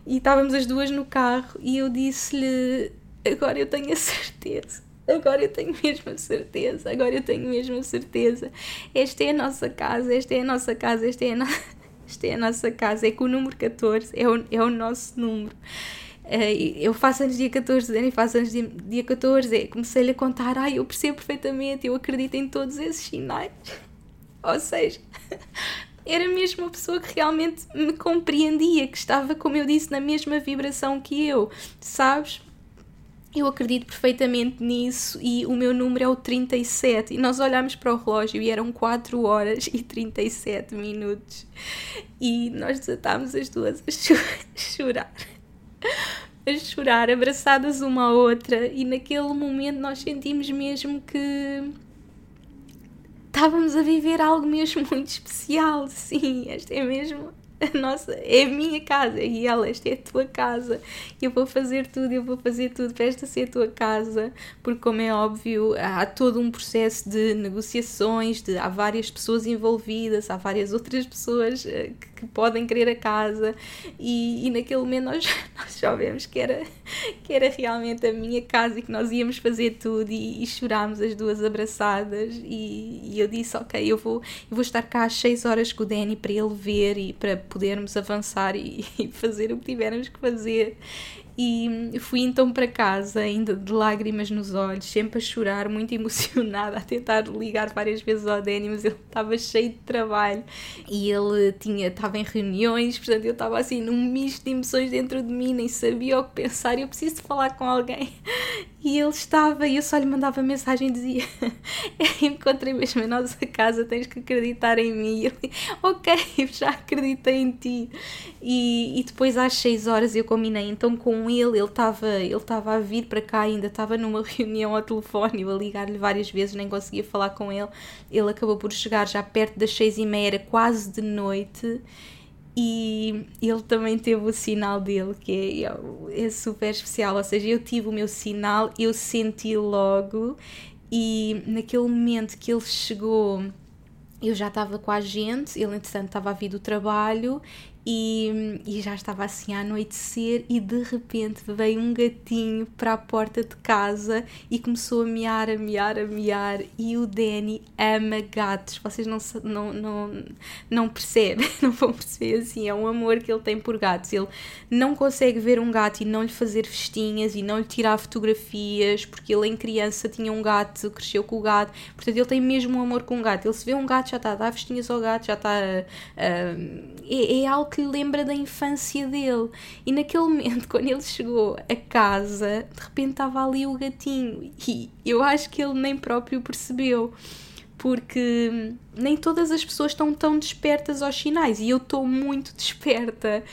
E estávamos as duas no carro e eu disse-lhe: Agora eu tenho a certeza, agora eu tenho mesmo a certeza, agora eu tenho mesmo a certeza. Esta é a nossa casa, esta é a nossa casa, esta é a, no... <laughs> esta é a nossa casa. É que o número 14 é o, é o nosso número. Eh, eu faço anos dia 14, Dani faz anos dia 14, comecei-lhe a contar, ai, eu percebo perfeitamente, eu acredito em todos esses sinais. <laughs> Ou seja, era mesmo uma pessoa que realmente me compreendia, que estava, como eu disse, na mesma vibração que eu, sabes? Eu acredito perfeitamente nisso e o meu número é o 37. E nós olhámos para o relógio e eram 4 horas e 37 minutos. E nós desatámos as duas a <laughs> chorar a chorar, abraçadas uma à outra, e naquele momento nós sentimos mesmo que estávamos a viver algo mesmo <laughs> muito especial. Sim, esta é mesmo <laughs> nossa, é a minha casa e ela, esta é a tua casa. Eu vou fazer tudo, eu vou fazer tudo para esta ser a tua casa, porque, como é óbvio, há todo um processo de negociações, de, há várias pessoas envolvidas, há várias outras pessoas eh, que que podem querer a casa e, e naquele momento nós, <laughs> nós já vemos que era, que era realmente a minha casa e que nós íamos fazer tudo e, e chorámos as duas abraçadas e, e, eu disse, ok, eu vou, eu vou estar cá às 6 horas com o Danny para ele ver e para podermos avançar e, <laughs> e fazer o que tivermos que fazer e fui então para casa, ainda de lágrimas nos olhos, sempre a chorar, muito <laughs> emocionada, a tentar ligar várias vezes ao Danny, mas ele estava cheio de trabalho e ele tinha, estava em reuniões, portanto eu estava assim num misto de emoções dentro de mim, nem sabia o que pensar, eu preciso falar com alguém. E ele estava, e eu só lhe mandava mensagem e dizia: <laughs> Encontrei mesmo a nossa casa, tens que acreditar em mim. E ele, <laughs> ok, <laughs> já acreditei em ti. E, e depois às 6 horas eu combinei então com ele, ele estava ele estava a vir para cá, ainda estava numa reunião ao telefone, eu a ligar-lhe várias vezes, nem conseguia falar com ele. Ele acabou por chegar já perto das 6 e meia, era quase de noite e ele também teve o sinal dele, que é, é super especial. Ou seja, eu tive o meu sinal, eu senti logo, e naquele momento que ele chegou, eu já estava com a gente, ele entretanto estava a vir do trabalho e, e já estava assim a anoitecer e de repente veio um gatinho para a porta de casa e começou a miar, a miar, a miar. E o Danny ama gatos, vocês não, não, não, não percebem, <laughs> não vão perceber assim, é um amor que ele tem por gatos, ele não consegue ver um gato e não lhe fazer festinhas e não lhe tirar fotografias, porque ele em criança tinha um gato, cresceu com o gato, portanto ele tem mesmo um amor com o gato, ele se vê um gato já está a dar festinhas ao gato, já está a, a é, é, algo que lhe lembra da infância dele. E naquele momento, <laughs> quando ele chegou a casa, de repente estava ali o gatinho. E eu acho que ele nem próprio percebeu. Porque nem todas as pessoas estão tão despertas aos sinais. E eu estou muito <laughs> desperta.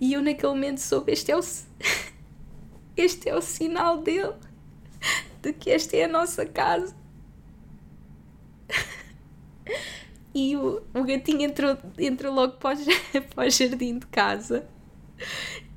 E eu naquele momento soube: este é o, <laughs> este é o sinal dele. De que esta é a nossa casa. E o, o gatinho entrou, entrou logo para o, <laughs> para o jardim de casa.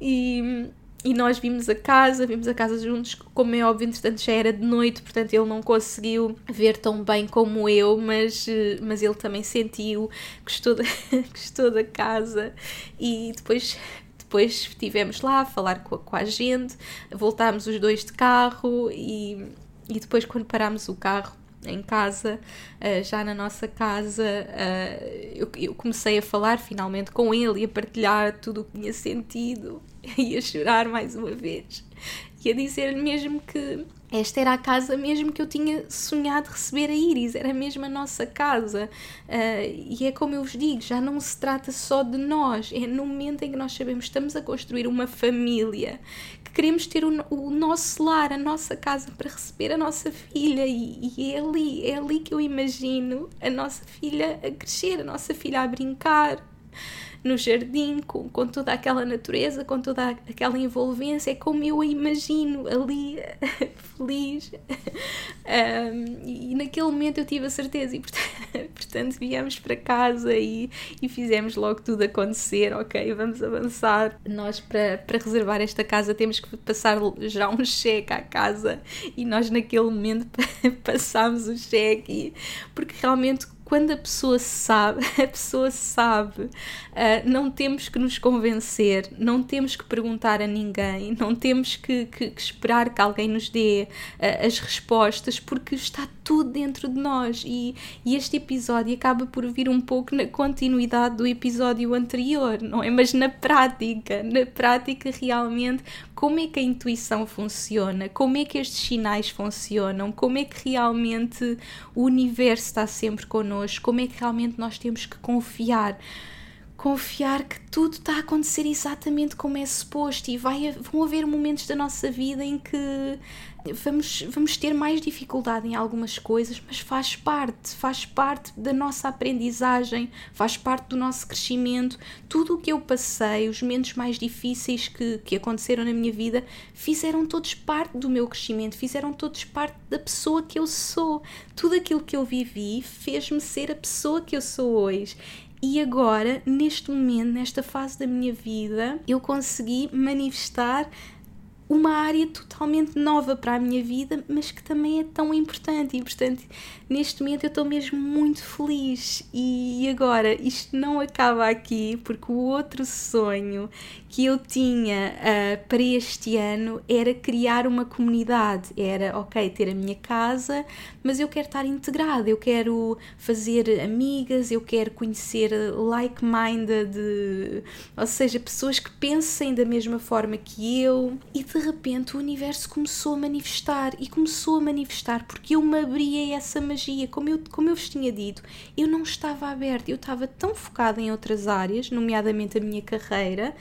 E, e nós vimos a casa, vimos a casa juntos, como é óbvio, entretanto já era de noite, portanto ele não conseguiu ver tão bem como eu, mas, mas ele também sentiu, gostou da, <laughs> gostou da casa e depois depois estivemos lá a falar com a, com a gente, voltámos os dois de carro e, e depois quando parámos o carro em casa, uh, já na nossa casa, uh, eu, eu, comecei a falar finalmente com ele e a partilhar tudo o que tinha sentido <laughs> e a chorar mais uma vez e a dizer-lhe mesmo que esta era a casa mesmo que eu tinha sonhado receber a Iris, era mesmo a nossa casa. Uh, e é como eu vos digo, já não se trata só de nós, é no momento em que nós sabemos que estamos a construir uma família, que queremos ter o, o nosso lar, a nossa casa para receber a nossa filha. E, e é ali, é ali que eu imagino a nossa filha a crescer, a nossa filha a brincar no jardim, com, com toda aquela natureza, com toda aquela envolvência, é como eu a imagino ali, <laughs> feliz. Um, e naquele momento eu tive a certeza, e portanto, <laughs> portanto viemos para casa e, e fizemos logo tudo acontecer. Ok, vamos avançar. Nós, para, para reservar esta casa, temos que passar já um cheque à casa, e nós, naquele momento, <laughs> passámos o cheque, porque realmente quando a pessoa sabe, <laughs> a pessoa sabe, uh, não temos que nos convencer, não temos que perguntar a ninguém, não temos que, que, que esperar que alguém nos dê uh, as respostas, porque está tudo dentro de nós. E, e este episódio acaba por vir um pouco na continuidade do episódio anterior, não é? Mas na prática, na prática realmente, como é que a intuição funciona, como é que estes sinais funcionam, como é que realmente o universo está sempre connosco, como é que realmente nós temos que confiar? Confiar que tudo está a acontecer exatamente como é suposto e vai, vão haver momentos da nossa vida em que vamos, vamos ter mais dificuldade em algumas coisas, mas faz parte, faz parte da nossa aprendizagem, faz parte do nosso crescimento. Tudo o que eu passei, os momentos mais difíceis que, que aconteceram na minha vida, fizeram todos parte do meu crescimento, fizeram todos parte da pessoa que eu sou. Tudo aquilo que eu vivi fez-me ser a pessoa que eu sou hoje. E agora, neste momento, nesta fase da minha vida, eu consegui manifestar uma área totalmente nova para a minha vida, mas que também é tão importante. E, portanto, neste momento eu estou mesmo muito feliz. E agora, isto não acaba aqui, porque o outro sonho que eu tinha uh, para este ano era criar uma comunidade. Era, ok, ter a minha casa, mas eu quero estar integrada, eu quero fazer amigas, eu quero conhecer like-minded, ou seja, pessoas que pensem da mesma forma que eu. E de repente o universo começou a manifestar e começou a manifestar porque eu me abri a essa magia. Como eu, como eu vos tinha dito, eu não estava aberta, eu estava tão focada em outras áreas, nomeadamente a minha carreira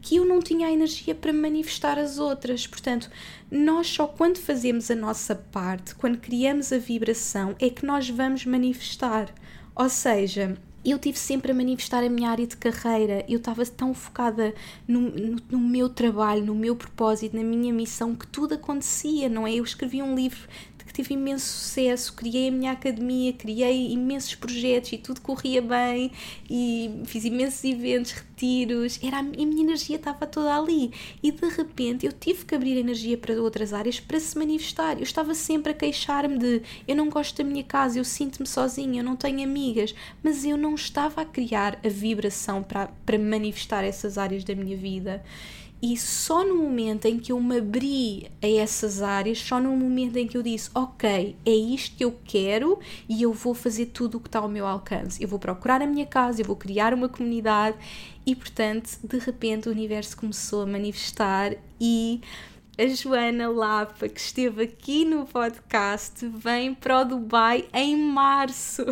que eu não tinha a energia para manifestar as outras. Portanto, nós só quando fazemos a nossa parte, quando criamos a vibração, é que nós vamos manifestar. Ou seja, eu tive sempre a manifestar a minha área de carreira, eu estava tão focada no, no, no, meu trabalho, no meu propósito, na minha missão, que tudo acontecia, não é? Eu escrevi um livro tive imenso sucesso, criei a minha academia, criei imensos projetos e tudo corria bem e fiz imensos eventos, retiros, era a minha energia estava toda ali. E de repente eu tive que abrir energia para outras áreas para se manifestar. Eu estava sempre a queixar-me de eu não gosto da minha casa, eu sinto-me sozinha, eu não tenho amigas, mas eu não estava a criar a vibração para, para manifestar essas áreas da minha vida. E só no momento em que eu me abri a essas áreas, só no momento em que eu disse, ok, é isto que eu quero e eu vou fazer tudo o que está ao meu alcance. Eu vou procurar a minha casa, eu vou criar uma comunidade e, portanto, de repente o universo começou a manifestar e a Joana Lapa, que esteve aqui no podcast, vem para o Dubai em março.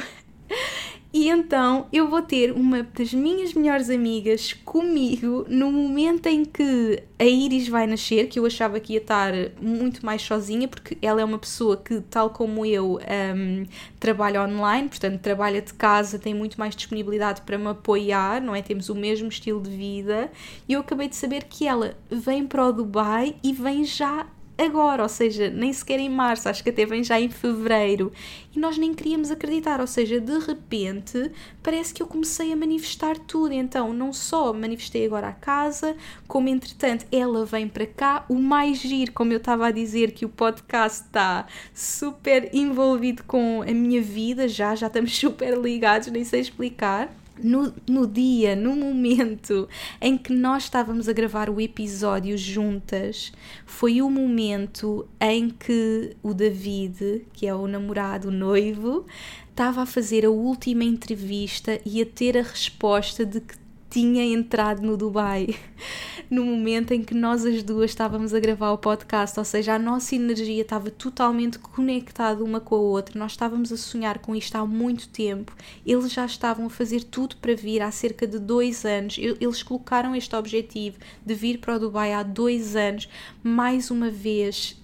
E então eu vou ter uma das minhas melhores amigas comigo no momento em que a Iris vai nascer, que eu achava que ia estar muito mais sozinha, porque ela é uma pessoa que, tal como eu, um, trabalha online, portanto, trabalha de casa, tem muito mais disponibilidade para me apoiar, não é? Temos o mesmo estilo de vida. E eu acabei de saber que ela vem para o Dubai e vem já agora, ou seja, nem sequer em março, acho que até vem já em fevereiro. E nós nem queríamos acreditar, ou seja, de repente parece que eu comecei a manifestar tudo. Então, não só manifestei agora a casa, como entretanto ela vem para cá. O mais giro, como eu estava a dizer, que o podcast está super envolvido com a minha vida, já, já estamos <laughs> super ligados, nem sei explicar no, no dia, no momento em que nós estávamos a gravar o episódio juntas, foi o momento em que o David, que é o namorado, noivo, estava a fazer a última entrevista e a ter a resposta de que tinha entrado no Dubai <laughs> no momento em que nós as duas estávamos a gravar o podcast, ou seja, a nossa energia estava totalmente conectada uma com a outra, nós estávamos a sonhar com isto há muito tempo, eles já estavam a fazer tudo para vir há cerca de dois anos, eles colocaram este objetivo de vir para o Dubai há dois anos, mais uma vez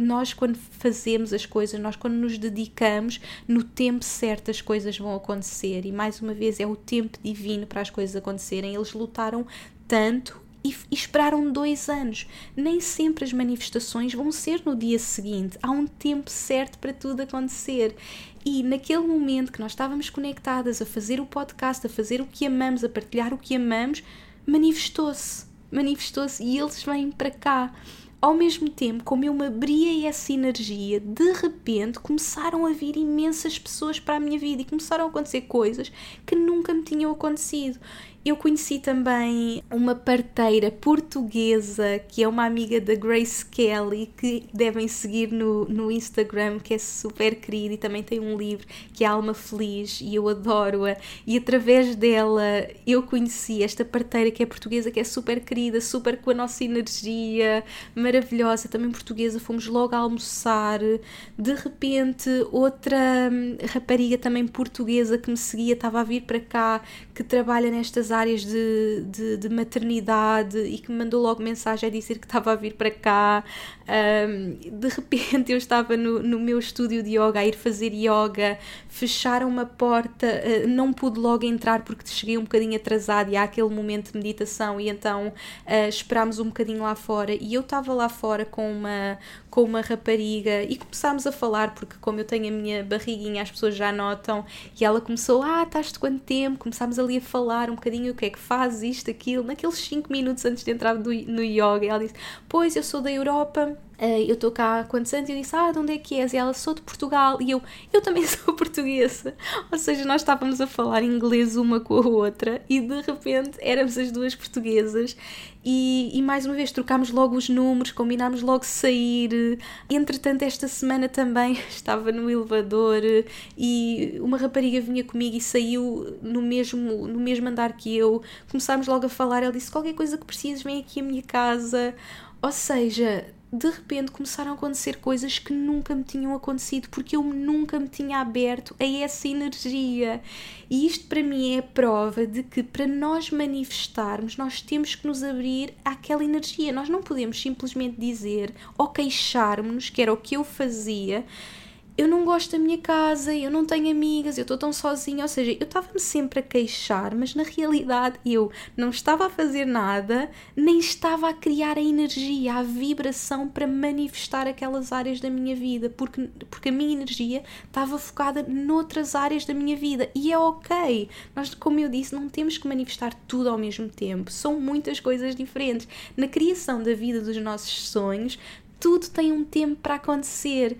nós quando fazemos as coisas, nós quando nos dedicamos, no tempo certo as coisas vão acontecer e mais uma vez é o tempo divino para as coisas acontecerem. Eles lutaram tanto e, esperaram dois anos. Nem sempre as manifestações vão ser no dia seguinte. Há um tempo certo para tudo acontecer. E naquele momento que nós estávamos conectadas a fazer o podcast, a fazer o que amamos, a partilhar o que amamos, manifestou-se. Manifestou-se e eles vêm para cá ao mesmo tempo, como eu me abria essa energia, de repente começaram a vir imensas pessoas para a minha vida e começaram a acontecer coisas que nunca me tinham acontecido. Eu conheci também uma parteira portuguesa que é uma amiga da Grace Kelly, que devem seguir no, no Instagram, que é super querida e também tem um livro que é Alma Feliz e eu adoro-a. E através dela eu conheci esta parteira que é portuguesa, que é super querida, super com a nossa energia, maravilhosa, também portuguesa. Fomos logo a almoçar. De repente, outra hum, rapariga também portuguesa que me seguia estava a vir para cá, que trabalha nestas áreas de, de, de, maternidade e que me mandou logo mensagem a dizer que estava a vir para cá. Um, de repente eu estava no, no meu estúdio de yoga a ir fazer yoga, fecharam uma porta, uh, não pude logo entrar porque cheguei um bocadinho atrasado e há aquele momento de meditação e então uh, esperámos um bocadinho lá fora. E eu estava lá fora com uma, com uma rapariga e começámos a falar, porque como eu tenho a minha barriguinha, as pessoas já notam, e ela começou, ah, estás de quanto tempo? Começámos ali a falar um bocadinho o que é que fazes, isto, aquilo, naqueles 5 minutos antes de entrar no, no yoga, ela disse, pois, eu sou da Europa, eu estou cá há quantos anos? E eu disse, ah, de onde é que és? E ela, sou de Portugal. E eu, eu também <laughs> sou portuguesa. Ou seja, nós estávamos a falar inglês uma com a outra e de repente éramos as duas portuguesas. E, e mais uma vez trocámos logo os números, combinámos logo sair. Entretanto, esta semana também <laughs> estava no elevador e uma rapariga vinha comigo e saiu no mesmo, no mesmo andar que eu. Começámos logo a falar. Ela disse: qualquer coisa que precises, vem aqui à minha casa. Ou seja, de repente começaram a acontecer coisas que nunca me tinham acontecido porque eu nunca me tinha aberto a essa energia. E isto para mim é a prova de que para nós manifestarmos, nós temos que nos abrir àquela energia. Nós não podemos simplesmente dizer ou queixarmos-nos, que era o que eu fazia eu não gosto da minha casa, eu não tenho amigas, eu estou tão sozinha. Ou seja, eu estava-me sempre a queixar, mas na realidade eu não estava a fazer nada, nem estava a criar a energia, a vibração para manifestar aquelas áreas da minha vida, porque, porque a minha energia estava focada noutras áreas da minha vida. E é ok. Nós, como eu disse, não temos que manifestar tudo ao mesmo tempo. São muitas coisas diferentes. Na criação da vida dos nossos sonhos, tudo tem um tempo para acontecer.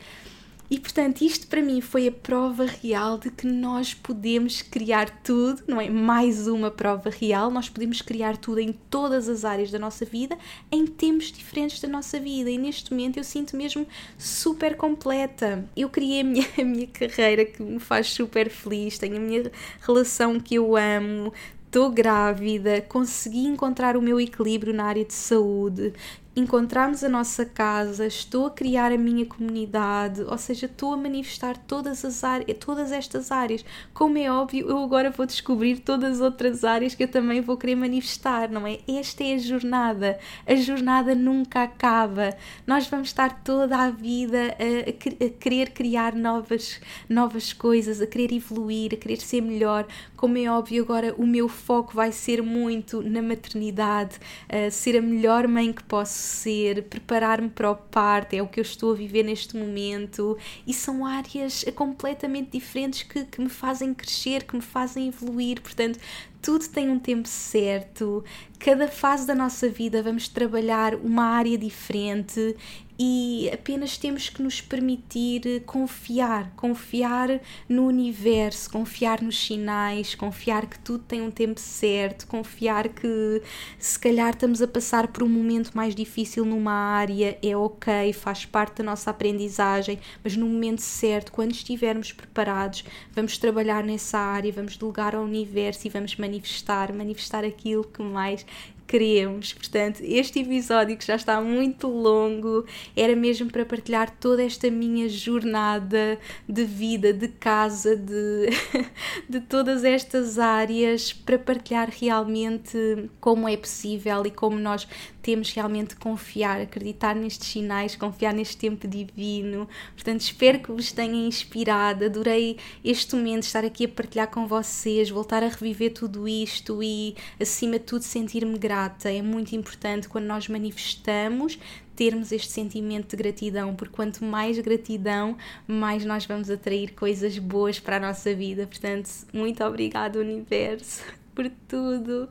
E portanto, isto para mim foi a prova real de que nós podemos criar tudo, não é? Mais uma prova real, nós podemos criar tudo em todas as áreas da nossa vida, em tempos diferentes da nossa vida. E neste momento eu sinto mesmo super completa. Eu criei a minha, <laughs> a minha carreira que me faz super feliz, tenho a minha relação que eu amo, estou grávida, consegui encontrar o meu equilíbrio na área de saúde, encontramos a nossa casa, estou a criar a minha comunidade, ou seja, estou a manifestar todas as áreas, todas estas áreas. Como é óbvio, eu agora vou descobrir todas as outras áreas que eu também vou querer manifestar, não é? Esta é a jornada. A jornada nunca acaba. Nós vamos estar toda a vida a, a querer criar novas, novas coisas, a querer evoluir, a querer ser melhor. Como é óbvio, agora o meu foco vai ser muito na maternidade, a ser a melhor mãe que posso ser, preparar-me para o parto, é o que eu estou a viver neste momento, e são áreas completamente diferentes que, que me fazem crescer, que me fazem evoluir. Portanto, tudo tem um tempo certo, cada fase da nossa vida vamos trabalhar uma área diferente e apenas temos que nos permitir confiar, confiar no universo, confiar nos sinais, confiar que tudo tem um tempo certo, confiar que se calhar estamos a passar por um momento mais difícil numa área, é ok, faz parte da nossa aprendizagem, mas no momento certo, quando estivermos preparados, vamos trabalhar nessa área, vamos delegar ao universo e vamos manifestar, manifestar aquilo que mais queremos. Portanto, este episódio que já está muito longo era mesmo para partilhar toda esta minha jornada de vida, de casa, de, <laughs> de todas estas áreas, para partilhar realmente como é possível e como nós temos realmente confiar, acreditar nestes sinais, confiar neste tempo divino. Portanto, espero que vos tenha inspirado. Adorei este momento, estar aqui a partilhar com vocês, voltar a reviver tudo isto e, acima de tudo, sentir-me grata. É muito importante quando nós manifestamos termos este sentimento de gratidão, porque quanto mais gratidão, mais nós vamos atrair coisas boas para a nossa vida. Portanto, muito obrigado, Universo, <laughs> por tudo.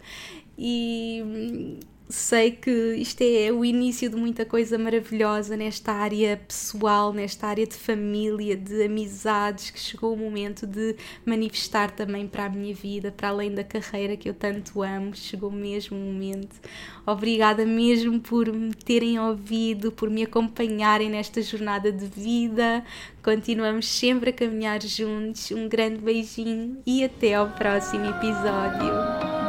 E sei que isto é o início de muita coisa maravilhosa nesta área pessoal, nesta área de família, de amizades, que chegou o momento de manifestar também para a minha vida, para além da carreira que eu tanto amo, chegou mesmo o momento. Obrigada mesmo por me terem ouvido, por me acompanharem nesta jornada de vida. Continuamos sempre a caminhar juntos. Um grande beijinho e até ao próximo episódio.